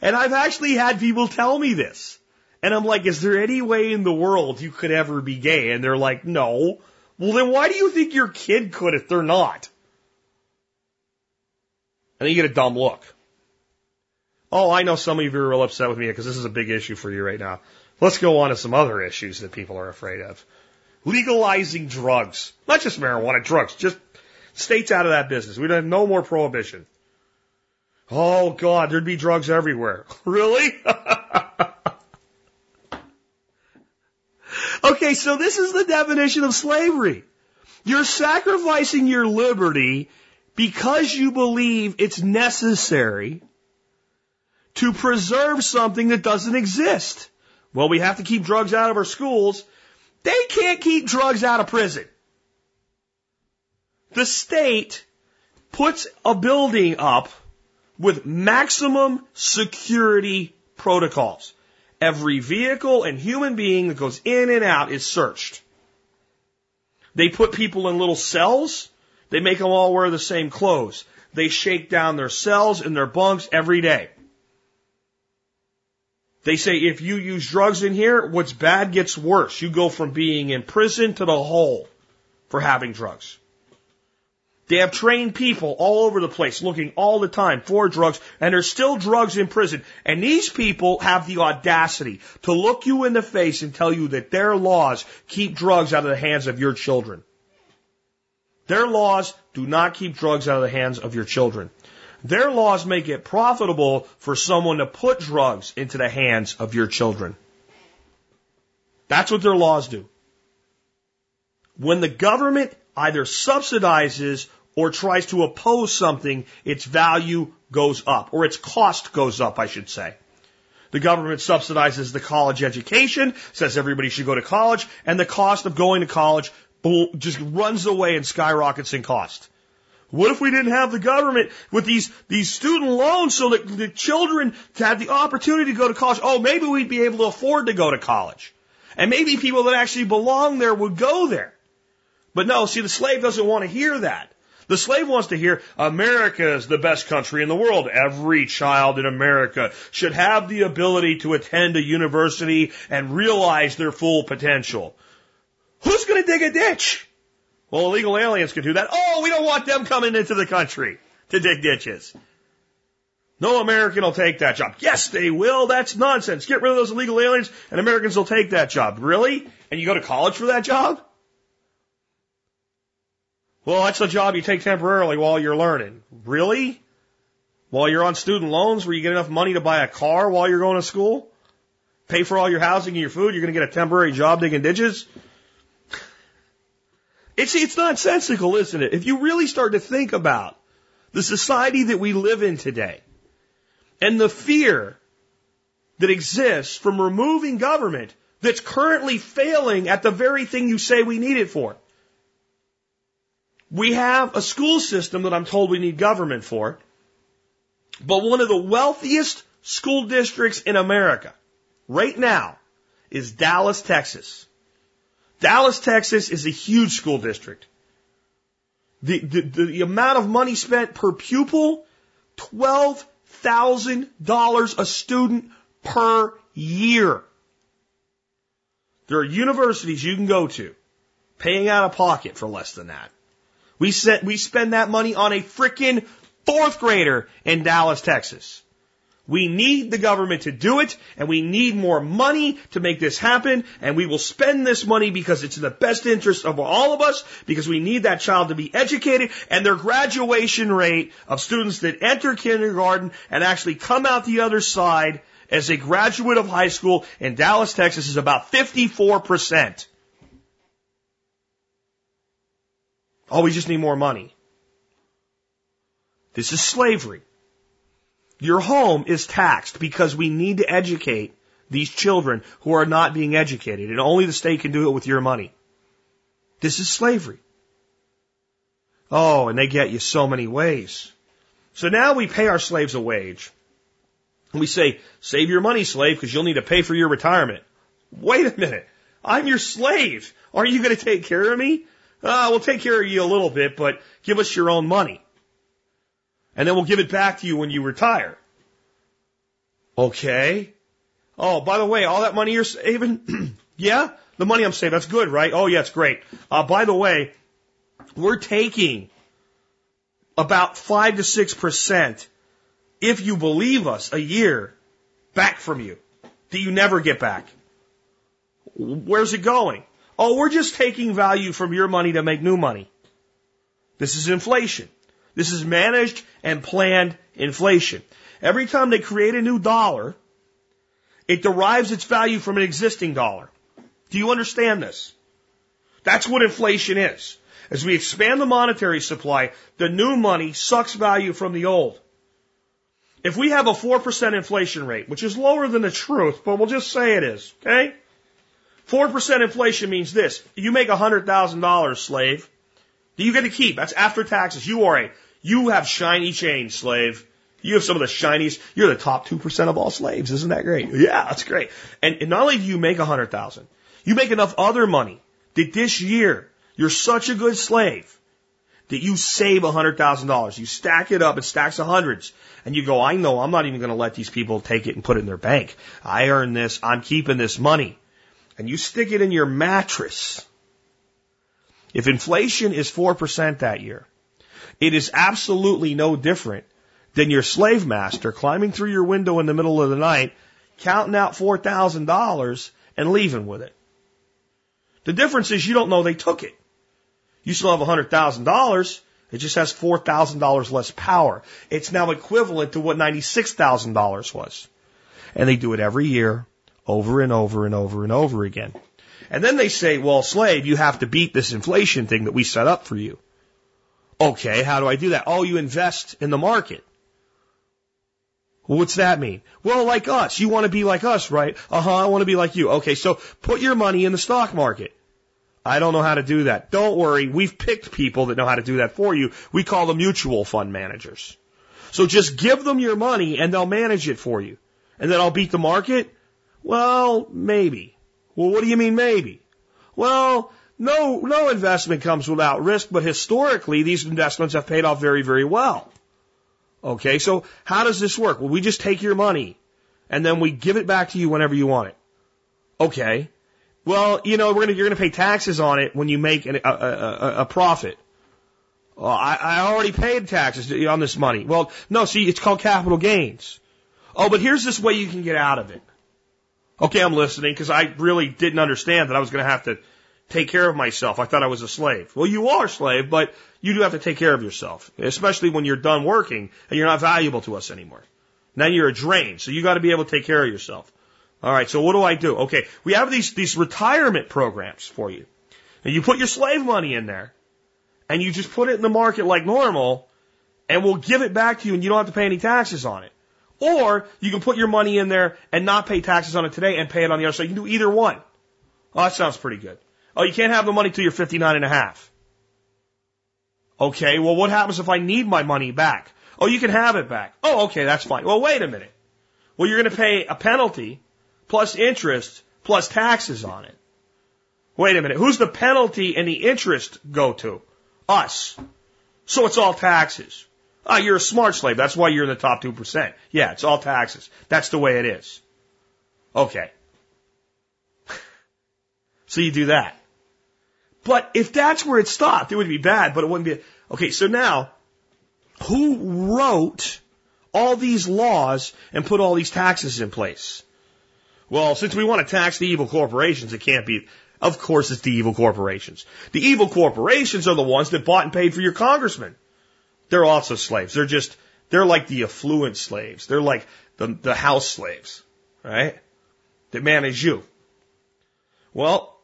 and I've actually had people tell me this. And I'm like, is there any way in the world you could ever be gay? And they're like, no. Well, then why do you think your kid could if they're not? And then you get a dumb look. Oh, I know some of you are real upset with me because this is a big issue for you right now. Let's go on to some other issues that people are afraid of. Legalizing drugs. Not just marijuana, drugs. Just states out of that business. We'd have no more prohibition. Oh God, there'd be drugs everywhere. Really? okay, so this is the definition of slavery. You're sacrificing your liberty because you believe it's necessary to preserve something that doesn't exist. Well, we have to keep drugs out of our schools. They can't keep drugs out of prison. The state puts a building up with maximum security protocols. Every vehicle and human being that goes in and out is searched. They put people in little cells. They make them all wear the same clothes. They shake down their cells and their bunks every day. They say if you use drugs in here, what's bad gets worse. You go from being in prison to the hole for having drugs. They have trained people all over the place looking all the time for drugs, and there's still drugs in prison. And these people have the audacity to look you in the face and tell you that their laws keep drugs out of the hands of your children. Their laws do not keep drugs out of the hands of your children. Their laws make it profitable for someone to put drugs into the hands of your children. That's what their laws do. When the government either subsidizes or tries to oppose something, its value goes up, or its cost goes up, I should say. The government subsidizes the college education, says everybody should go to college, and the cost of going to college just runs away and skyrockets in cost. What if we didn't have the government with these, these student loans so that the children had the opportunity to go to college? Oh, maybe we'd be able to afford to go to college. And maybe people that actually belong there would go there. But no, see, the slave doesn't want to hear that. The slave wants to hear America is the best country in the world. Every child in America should have the ability to attend a university and realize their full potential. Who's going to dig a ditch? Well, illegal aliens can do that. Oh, we don't want them coming into the country to dig ditches. No American will take that job. Yes, they will. That's nonsense. Get rid of those illegal aliens and Americans will take that job. Really? And you go to college for that job? Well, that's the job you take temporarily while you're learning. Really? While you're on student loans where you get enough money to buy a car while you're going to school? Pay for all your housing and your food? You're going to get a temporary job digging ditches? It's, it's nonsensical, isn't it? If you really start to think about the society that we live in today and the fear that exists from removing government that's currently failing at the very thing you say we need it for. We have a school system that I'm told we need government for, but one of the wealthiest school districts in America right now is Dallas, Texas. Dallas, Texas is a huge school district. The, the, the amount of money spent per pupil, $12,000 a student per year. There are universities you can go to paying out of pocket for less than that. We sent, we spend that money on a freaking fourth grader in Dallas, Texas. We need the government to do it, and we need more money to make this happen, and we will spend this money because it's in the best interest of all of us, because we need that child to be educated, and their graduation rate of students that enter kindergarten and actually come out the other side as a graduate of high school in Dallas, Texas is about 54%. Oh, we just need more money. This is slavery. Your home is taxed because we need to educate these children who are not being educated, and only the state can do it with your money. This is slavery. Oh, and they get you so many ways. So now we pay our slaves a wage. And we say, save your money, slave, because you'll need to pay for your retirement. Wait a minute. I'm your slave. Are you going to take care of me? Uh, we'll take care of you a little bit, but give us your own money. And then we'll give it back to you when you retire. Okay. Oh, by the way, all that money you're saving, yeah, the money I'm saving, that's good, right? Oh, yeah, it's great. Uh, by the way, we're taking about five to six percent, if you believe us, a year back from you that you never get back. Where's it going? Oh, we're just taking value from your money to make new money. This is inflation. This is managed and planned inflation. Every time they create a new dollar, it derives its value from an existing dollar. Do you understand this? That's what inflation is. As we expand the monetary supply, the new money sucks value from the old. If we have a 4% inflation rate, which is lower than the truth, but we'll just say it is, okay? 4% inflation means this. You make $100,000, slave. Do you get to keep? That's after taxes. You are a, you have shiny chains, slave. You have some of the shiniest, you're the top 2% of all slaves. Isn't that great? Yeah, that's great. And, and not only do you make 100,000, you make enough other money that this year you're such a good slave that you save $100,000. You stack it up, it stacks of hundreds. And you go, I know I'm not even going to let these people take it and put it in their bank. I earn this, I'm keeping this money and you stick it in your mattress, if inflation is 4% that year, It is absolutely no different than your slave master climbing through your window in the middle of the night, counting out $4,000 and leaving with it. The difference is you don't know they took it. You still have $100,000. It just has $4,000 less power. It's now equivalent to what $96,000 was. And they do it every year, over and over and over and over again. And then they say, well, slave, you have to beat this inflation thing that we set up for you. Okay, how do I do that? Oh, you invest in the market. What's that mean? Well, like us. You want to be like us, right? Uh huh, I want to be like you. Okay, so put your money in the stock market. I don't know how to do that. Don't worry, we've picked people that know how to do that for you. We call them mutual fund managers. So just give them your money and they'll manage it for you. And then I'll beat the market? Well, maybe. Well, what do you mean maybe? Well, no, no investment comes without risk, but historically these investments have paid off very, very well. Okay, so how does this work? Well, we just take your money and then we give it back to you whenever you want it. Okay. Well, you know, gonna, you're going to pay taxes on it when you make an, a, a, a profit. I, I already paid taxes on this money. Well, no, see, it's called capital gains. Oh, but here's this way you can get out of it. Okay, I'm listening because I really didn't understand that I was going to have to take care of myself. I thought I was a slave. Well, you are a slave, but you do have to take care of yourself, especially when you're done working and you're not valuable to us anymore. Now you're a drain, so you got to be able to take care of yourself. All right, so what do I do? Okay, we have these, these retirement programs for you. And you put your slave money in there and you just put it in the market like normal and we'll give it back to you and you don't have to pay any taxes on it. Or you can put your money in there and not pay taxes on it today and pay it on the other side. You can do either one. Oh, that sounds pretty good. Oh, you can't have the money till you're 59 and a half. Okay, well what happens if I need my money back? Oh, you can have it back. Oh, okay, that's fine. Well, wait a minute. Well, you're going to pay a penalty plus interest plus taxes on it. Wait a minute. Who's the penalty and the interest go to? Us. So it's all taxes. Ah, you're a smart slave. That's why you're in the top 2%. Yeah, it's all taxes. That's the way it is. Okay. so you do that. But if that's where it stopped, it would be bad, but it wouldn't be. Okay, so now, who wrote all these laws and put all these taxes in place? Well, since we want to tax the evil corporations, it can't be. Of course, it's the evil corporations. The evil corporations are the ones that bought and paid for your congressman. They're also slaves. They're just, they're like the affluent slaves. They're like the, the house slaves, right? That manage you. Well,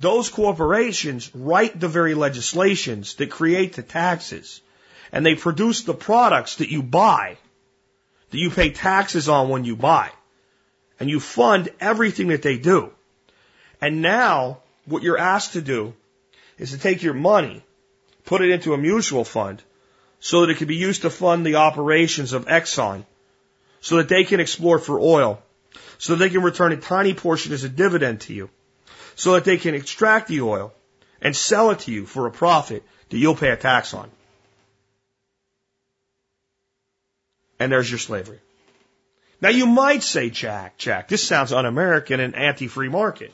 those corporations write the very legislations that create the taxes. And they produce the products that you buy, that you pay taxes on when you buy. And you fund everything that they do. And now what you're asked to do is to take your money, put it into a mutual fund so that it can be used to fund the operations of Exxon so that they can explore for oil, so that they can return a tiny portion as a dividend to you, so that they can extract the oil and sell it to you for a profit that you'll pay a tax on. And there's your slavery. Now you might say, Jack, Jack, this sounds un-American and anti-free market.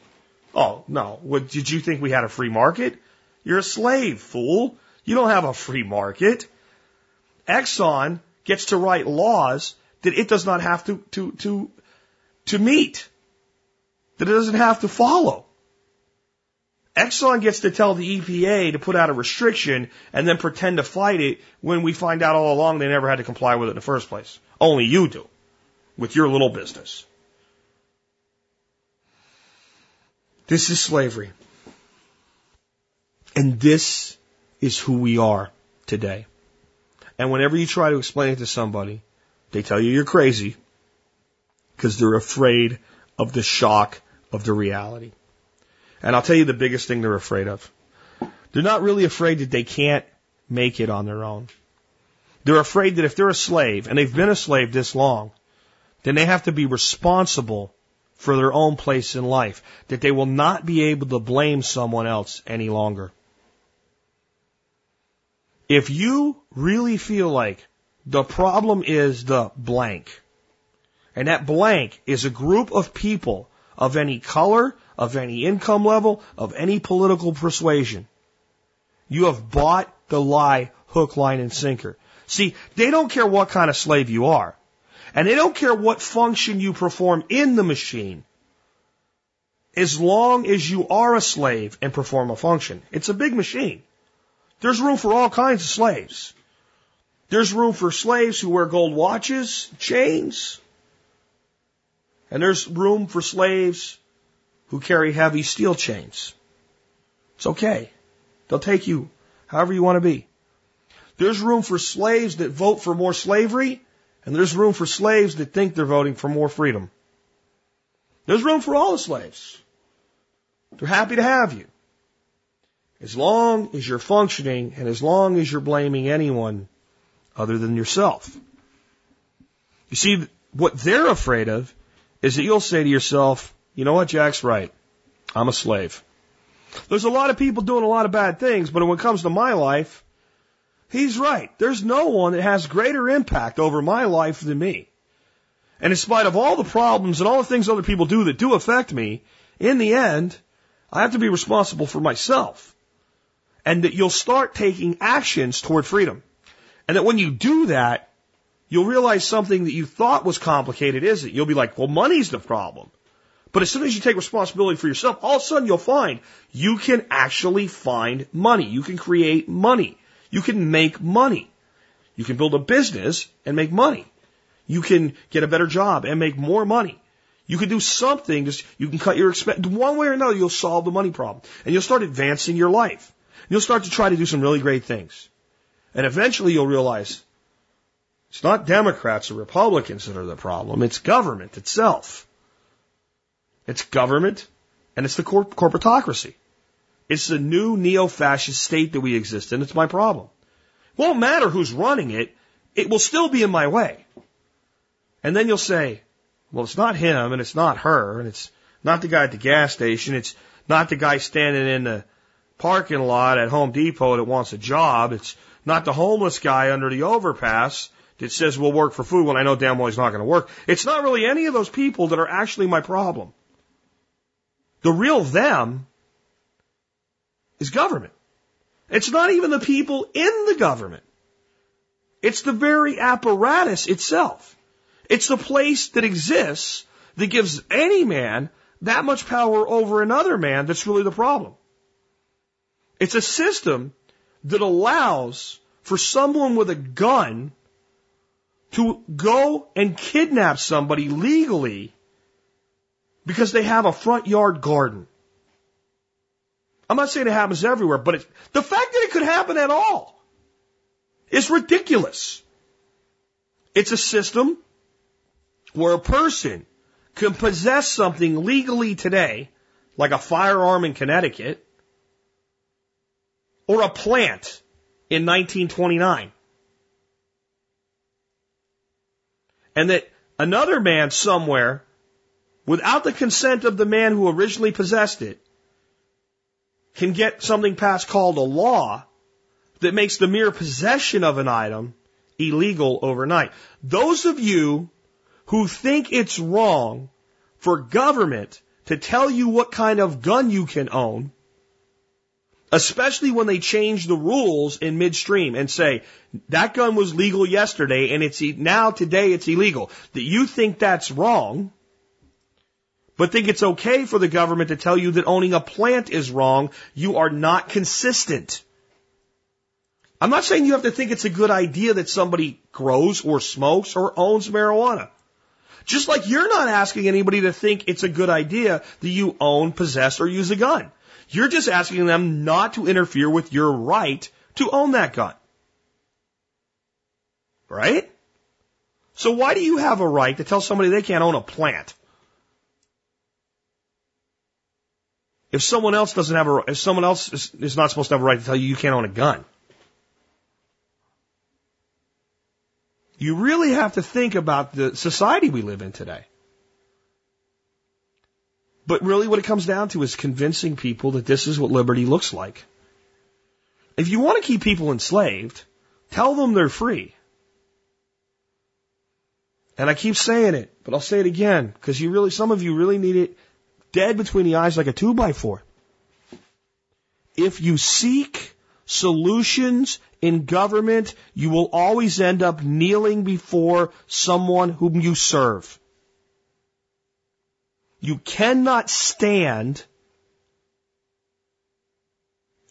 Oh, no. What, did you think we had a free market? You're a slave, fool. You don't have a free market. Exxon gets to write laws that it does not have to, to, to, to meet. That it doesn't have to follow. Exxon gets to tell the EPA to put out a restriction and then pretend to fight it when we find out all along they never had to comply with it in the first place. Only you do with your little business. This is slavery. And this is who we are today. And whenever you try to explain it to somebody, they tell you you're crazy because they're afraid of the shock of the reality. And I'll tell you the biggest thing they're afraid of. They're not really afraid that they can't make it on their own. They're afraid that if they're a slave, and they've been a slave this long, then they have to be responsible for their own place in life, that they will not be able to blame someone else any longer. If you really feel like the problem is the blank, and that blank is a group of people of any color, of any income level, of any political persuasion, you have bought the lie hook, line, and sinker. See, they don't care what kind of slave you are. And they don't care what function you perform in the machine. As long as you are a slave and perform a function. It's a big machine. There's room for all kinds of slaves. There's room for slaves who wear gold watches, chains. And there's room for slaves who carry heavy steel chains. It's okay. They'll take you however you want to be. There's room for slaves that vote for more slavery, and there's room for slaves that think they're voting for more freedom. There's room for all the slaves. They're happy to have you. As long as you're functioning and as long as you're blaming anyone other than yourself. You see, what they're afraid of is that you'll say to yourself, you know what, Jack's right. I'm a slave. There's a lot of people doing a lot of bad things, but when it comes to my life, he's right. There's no one that has greater impact over my life than me. And in spite of all the problems and all the things other people do that do affect me, in the end, I have to be responsible for myself. And that you'll start taking actions toward freedom. And that when you do that, you'll realize something that you thought was complicated isn't. You'll be like, well, money's the problem. But as soon as you take responsibility for yourself, all of a sudden you'll find you can actually find money. You can create money. You can make money. You can build a business and make money. You can get a better job and make more money. You can do something, just, you can cut your expense. One way or another, you'll solve the money problem. And you'll start advancing your life. You'll start to try to do some really great things. And eventually you'll realize it's not Democrats or Republicans that are the problem. It's government itself. It's government and it's the corp- corporatocracy. It's the new neo-fascist state that we exist in. It's my problem. It won't matter who's running it. It will still be in my way. And then you'll say, well, it's not him and it's not her and it's not the guy at the gas station. It's not the guy standing in the parking lot at Home Depot that wants a job. It's not the homeless guy under the overpass that says we'll work for food when I know damn well he's not going to work. It's not really any of those people that are actually my problem. The real them is government. It's not even the people in the government. It's the very apparatus itself. It's the place that exists that gives any man that much power over another man that's really the problem. It's a system that allows for someone with a gun to go and kidnap somebody legally because they have a front yard garden. I'm not saying it happens everywhere, but it, the fact that it could happen at all is ridiculous. It's a system where a person can possess something legally today, like a firearm in Connecticut, or a plant in 1929. And that another man somewhere, without the consent of the man who originally possessed it, can get something passed called a law that makes the mere possession of an item illegal overnight. Those of you who think it's wrong for government to tell you what kind of gun you can own especially when they change the rules in midstream and say that gun was legal yesterday and it's now today it's illegal. That you think that's wrong, but think it's okay for the government to tell you that owning a plant is wrong. You are not consistent. I'm not saying you have to think it's a good idea that somebody grows or smokes or owns marijuana. Just like you're not asking anybody to think it's a good idea that you own, possess, or use a gun. You're just asking them not to interfere with your right to own that gun. Right? So why do you have a right to tell somebody they can't own a plant? If someone else doesn't have a, if someone else is, is not supposed to have a right to tell you you can't own a gun. You really have to think about the society we live in today. But really what it comes down to is convincing people that this is what liberty looks like. If you want to keep people enslaved, tell them they're free. And I keep saying it, but I'll say it again, because you really, some of you really need it dead between the eyes like a two by four. If you seek solutions in government, you will always end up kneeling before someone whom you serve. You cannot stand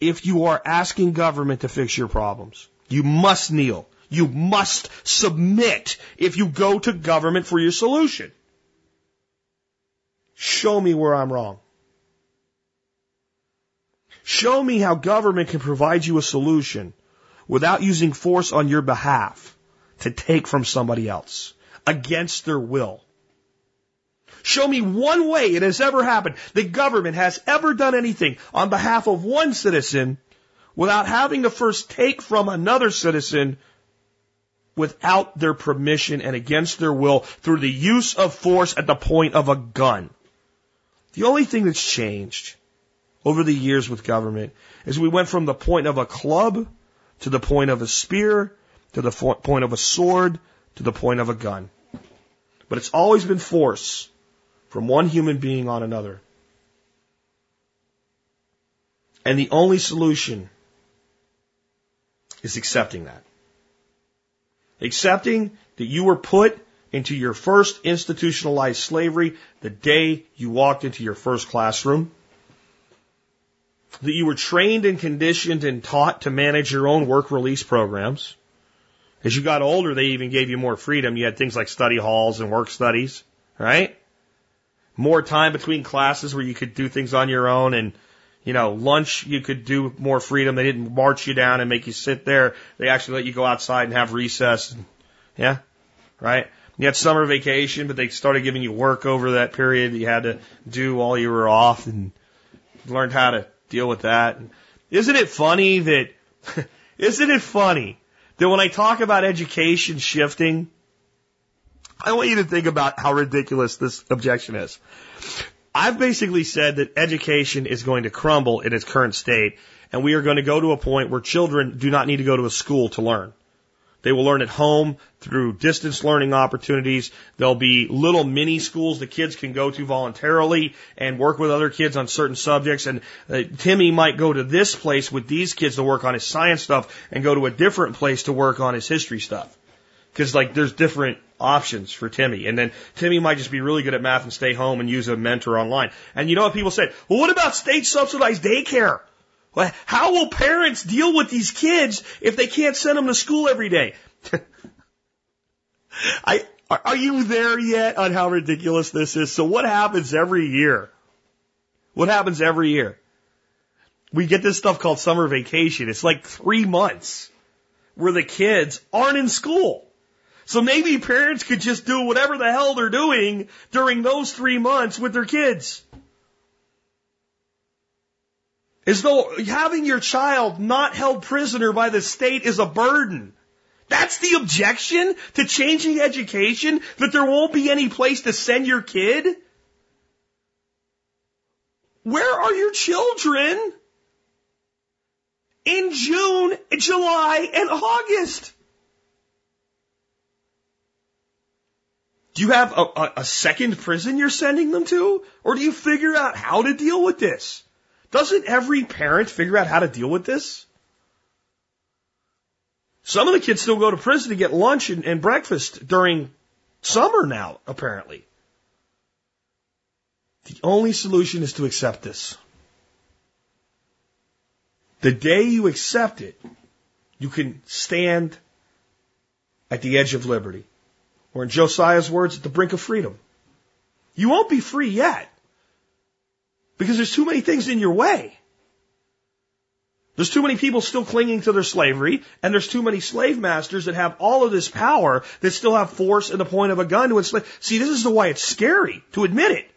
if you are asking government to fix your problems. You must kneel. You must submit if you go to government for your solution. Show me where I'm wrong. Show me how government can provide you a solution without using force on your behalf to take from somebody else against their will. Show me one way it has ever happened the government has ever done anything on behalf of one citizen without having to first take from another citizen without their permission and against their will through the use of force at the point of a gun. The only thing that's changed over the years with government is we went from the point of a club to the point of a spear to the point of a sword to the point of a gun. But it's always been force from one human being on another. And the only solution is accepting that. Accepting that you were put into your first institutionalized slavery the day you walked into your first classroom. That you were trained and conditioned and taught to manage your own work release programs. As you got older, they even gave you more freedom. You had things like study halls and work studies, right? More time between classes where you could do things on your own and you know, lunch you could do more freedom. They didn't march you down and make you sit there. They actually let you go outside and have recess. Yeah, right. You had summer vacation, but they started giving you work over that period that you had to do while you were off, and learned how to deal with that. Isn't it funny that? isn't it funny that when I talk about education shifting, I want you to think about how ridiculous this objection is. I've basically said that education is going to crumble in its current state, and we are going to go to a point where children do not need to go to a school to learn. They will learn at home through distance learning opportunities. There'll be little mini schools the kids can go to voluntarily and work with other kids on certain subjects. And uh, Timmy might go to this place with these kids to work on his science stuff and go to a different place to work on his history stuff. Cause like there's different options for Timmy. And then Timmy might just be really good at math and stay home and use a mentor online. And you know what people say? Well, what about state subsidized daycare? How will parents deal with these kids if they can't send them to school every day? I, are you there yet on how ridiculous this is? So what happens every year? What happens every year? We get this stuff called summer vacation. It's like three months where the kids aren't in school. So maybe parents could just do whatever the hell they're doing during those three months with their kids. As though having your child not held prisoner by the state is a burden. That's the objection to changing education, that there won't be any place to send your kid? Where are your children in June, July, and August? Do you have a, a, a second prison you're sending them to? Or do you figure out how to deal with this? Doesn't every parent figure out how to deal with this? Some of the kids still go to prison to get lunch and, and breakfast during summer now, apparently. The only solution is to accept this. The day you accept it, you can stand at the edge of liberty or in Josiah's words, at the brink of freedom. You won't be free yet because there's too many things in your way. There's too many people still clinging to their slavery, and there's too many slave masters that have all of this power that still have force and the point of a gun to enslave. See, this is the why it's scary to admit it.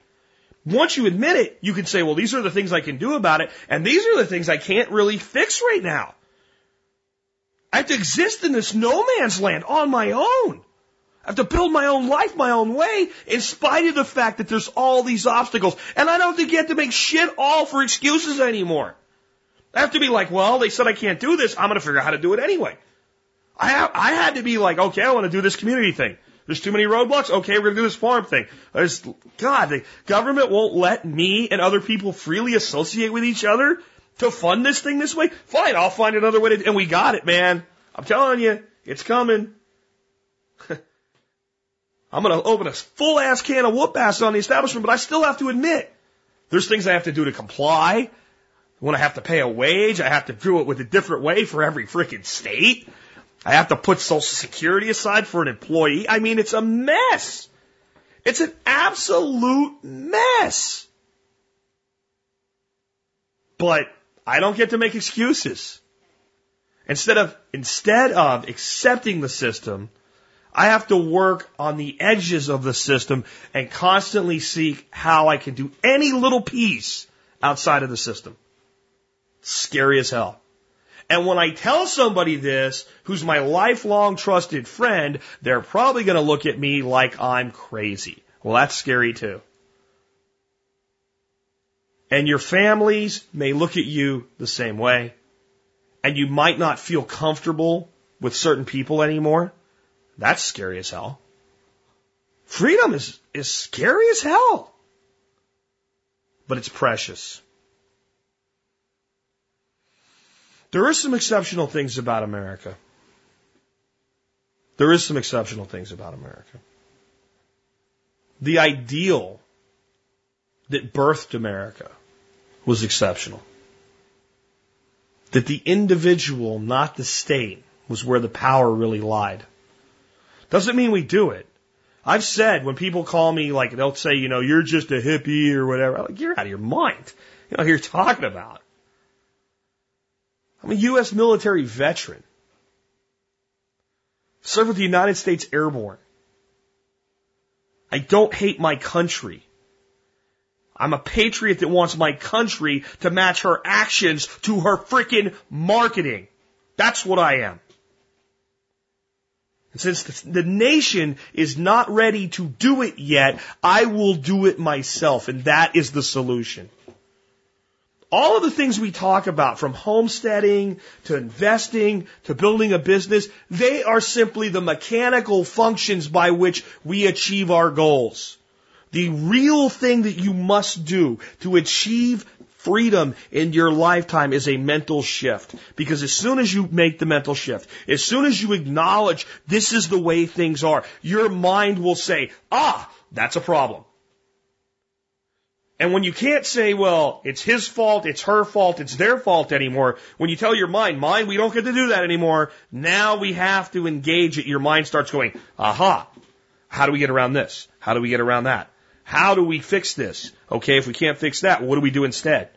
Once you admit it, you can say, well, these are the things I can do about it, and these are the things I can't really fix right now. I have to exist in this no man's land on my own. I have to build my own life my own way in spite of the fact that there's all these obstacles. And I don't think you have to make shit all for excuses anymore. I have to be like, well, they said I can't do this. I'm going to figure out how to do it anyway. I, have, I had to be like, okay, I want to do this community thing. There's too many roadblocks. Okay, we're going to do this farm thing. There's, God, the government won't let me and other people freely associate with each other. to fund this thing this way? Fine, I'll find another way to, and we got it, man. I'm telling you, it's coming. I'm going to open a full ass can of whoop ass on the establishment, but I still have to admit, there's things I have to do to comply. When I have to pay a wage, I have to do it with a different way for every freaking state. I have to put social security aside for an employee. I mean, it's a mess. It's an absolute mess. But I don't get to make excuses. Instead of, instead of accepting the system, I have to work on the edges of the system and constantly seek how I can do any little piece outside of the system. Scary as hell. And when I tell somebody this, who's my lifelong trusted friend, they're probably going to look at me like I'm crazy. Well, that's scary too. And your families may look at you the same way. And you might not feel comfortable with certain people anymore. That's scary as hell. Freedom is, is scary as hell. But it's precious. There are some exceptional things about America. There is some exceptional things about America. The ideal that birthed America was exceptional. That the individual, not the state, was where the power really lied. Doesn't mean we do it. I've said when people call me, like, they'll say, you know, you're just a hippie or whatever. I'm like, you're out of your mind. You know, you're talking about. I'm a U.S. military veteran. Served with the United States Airborne. I don't hate my country. I'm a patriot that wants my country to match her actions to her freaking marketing. That's what I am. And since the, the, nation is not ready to do it yet, I will do it myself. And that is the solution. All of the things we talk about, from homesteading to investing to building a business, they are simply the mechanical functions by which we achieve our goals. The real thing that you must do to achieve freedom in your lifetime is a mental shift. Because as soon as you make the mental shift, as soon as you acknowledge this is the way things are, your mind will say, ah, that's a problem. And when you can't say, well, it's his fault, it's her fault, it's their fault anymore, when you tell your mind, mind, we don't get to do that anymore, now we have to engage it, your mind starts going, aha, how do we get around this? How do we get around that? How do we fix this? Okay, if we can't fix that, what do we do instead?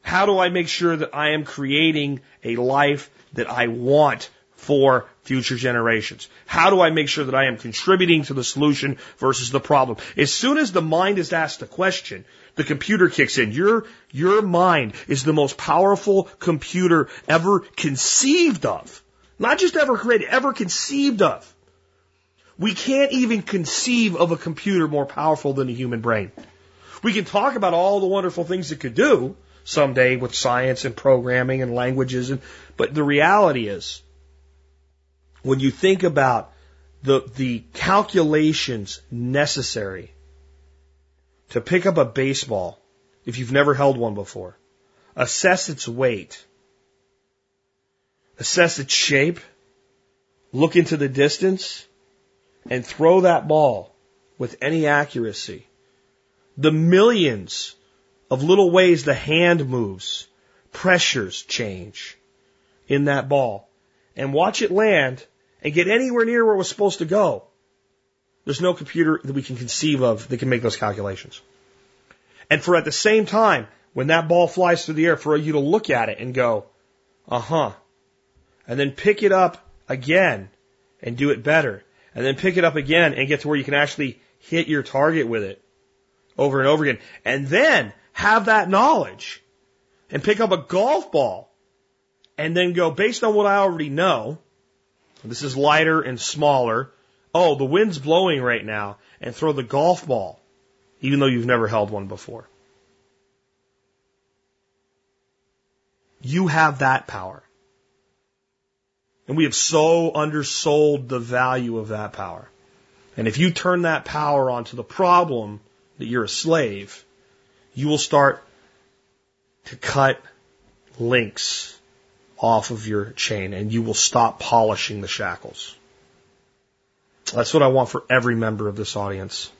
How do I make sure that I am creating a life that I want for future generations? How do I make sure that I am contributing to the solution versus the problem? As soon as the mind is asked a question, the computer kicks in. Your, your mind is the most powerful computer ever conceived of. Not just ever created, ever conceived of. We can't even conceive of a computer more powerful than a human brain. We can talk about all the wonderful things it could do someday with science and programming and languages and, but the reality is when you think about the, the calculations necessary to pick up a baseball, if you've never held one before, assess its weight, assess its shape, look into the distance, and throw that ball with any accuracy. The millions of little ways the hand moves, pressures change in that ball, and watch it land and get anywhere near where it was supposed to go, there's no computer that we can conceive of that can make those calculations. And for at the same time, when that ball flies through the air, for you to look at it and go, uh huh, and then pick it up again and do it better, and then pick it up again and get to where you can actually hit your target with it over and over again, and then have that knowledge and pick up a golf ball and then go based on what I already know, this is lighter and smaller. Oh, the wind's blowing right now and throw the golf ball, even though you've never held one before. You have that power. And we have so undersold the value of that power. And if you turn that power onto the problem that you're a slave, you will start to cut links off of your chain and you will stop polishing the shackles. That's what I want for every member of this audience.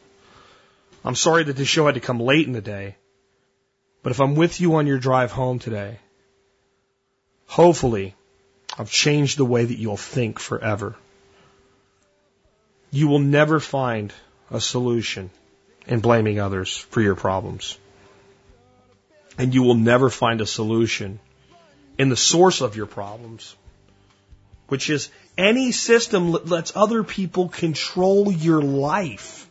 I'm sorry that this show had to come late in the day, but if I'm with you on your drive home today, hopefully I've changed the way that you'll think forever. You will never find a solution in blaming others for your problems. And you will never find a solution in the source of your problems, which is any system that lets other people control your life.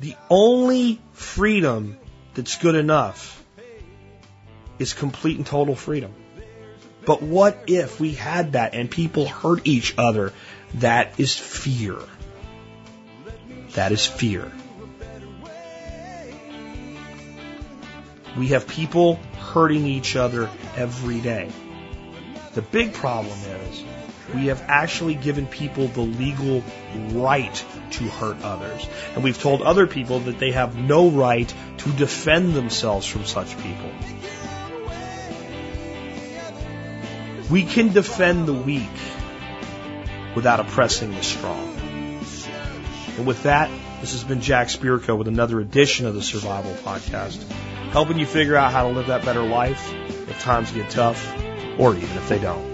The only freedom that's good enough is complete and total freedom. But what if we had that and people hurt each other? That is fear. That is fear. We have people hurting each other every day. The big problem is we have actually given people the legal right to hurt others. And we've told other people that they have no right to defend themselves from such people. We can defend the weak without oppressing the strong. And with that, this has been Jack Spirko with another edition of the Survival Podcast, helping you figure out how to live that better life if times get tough or even if they don't.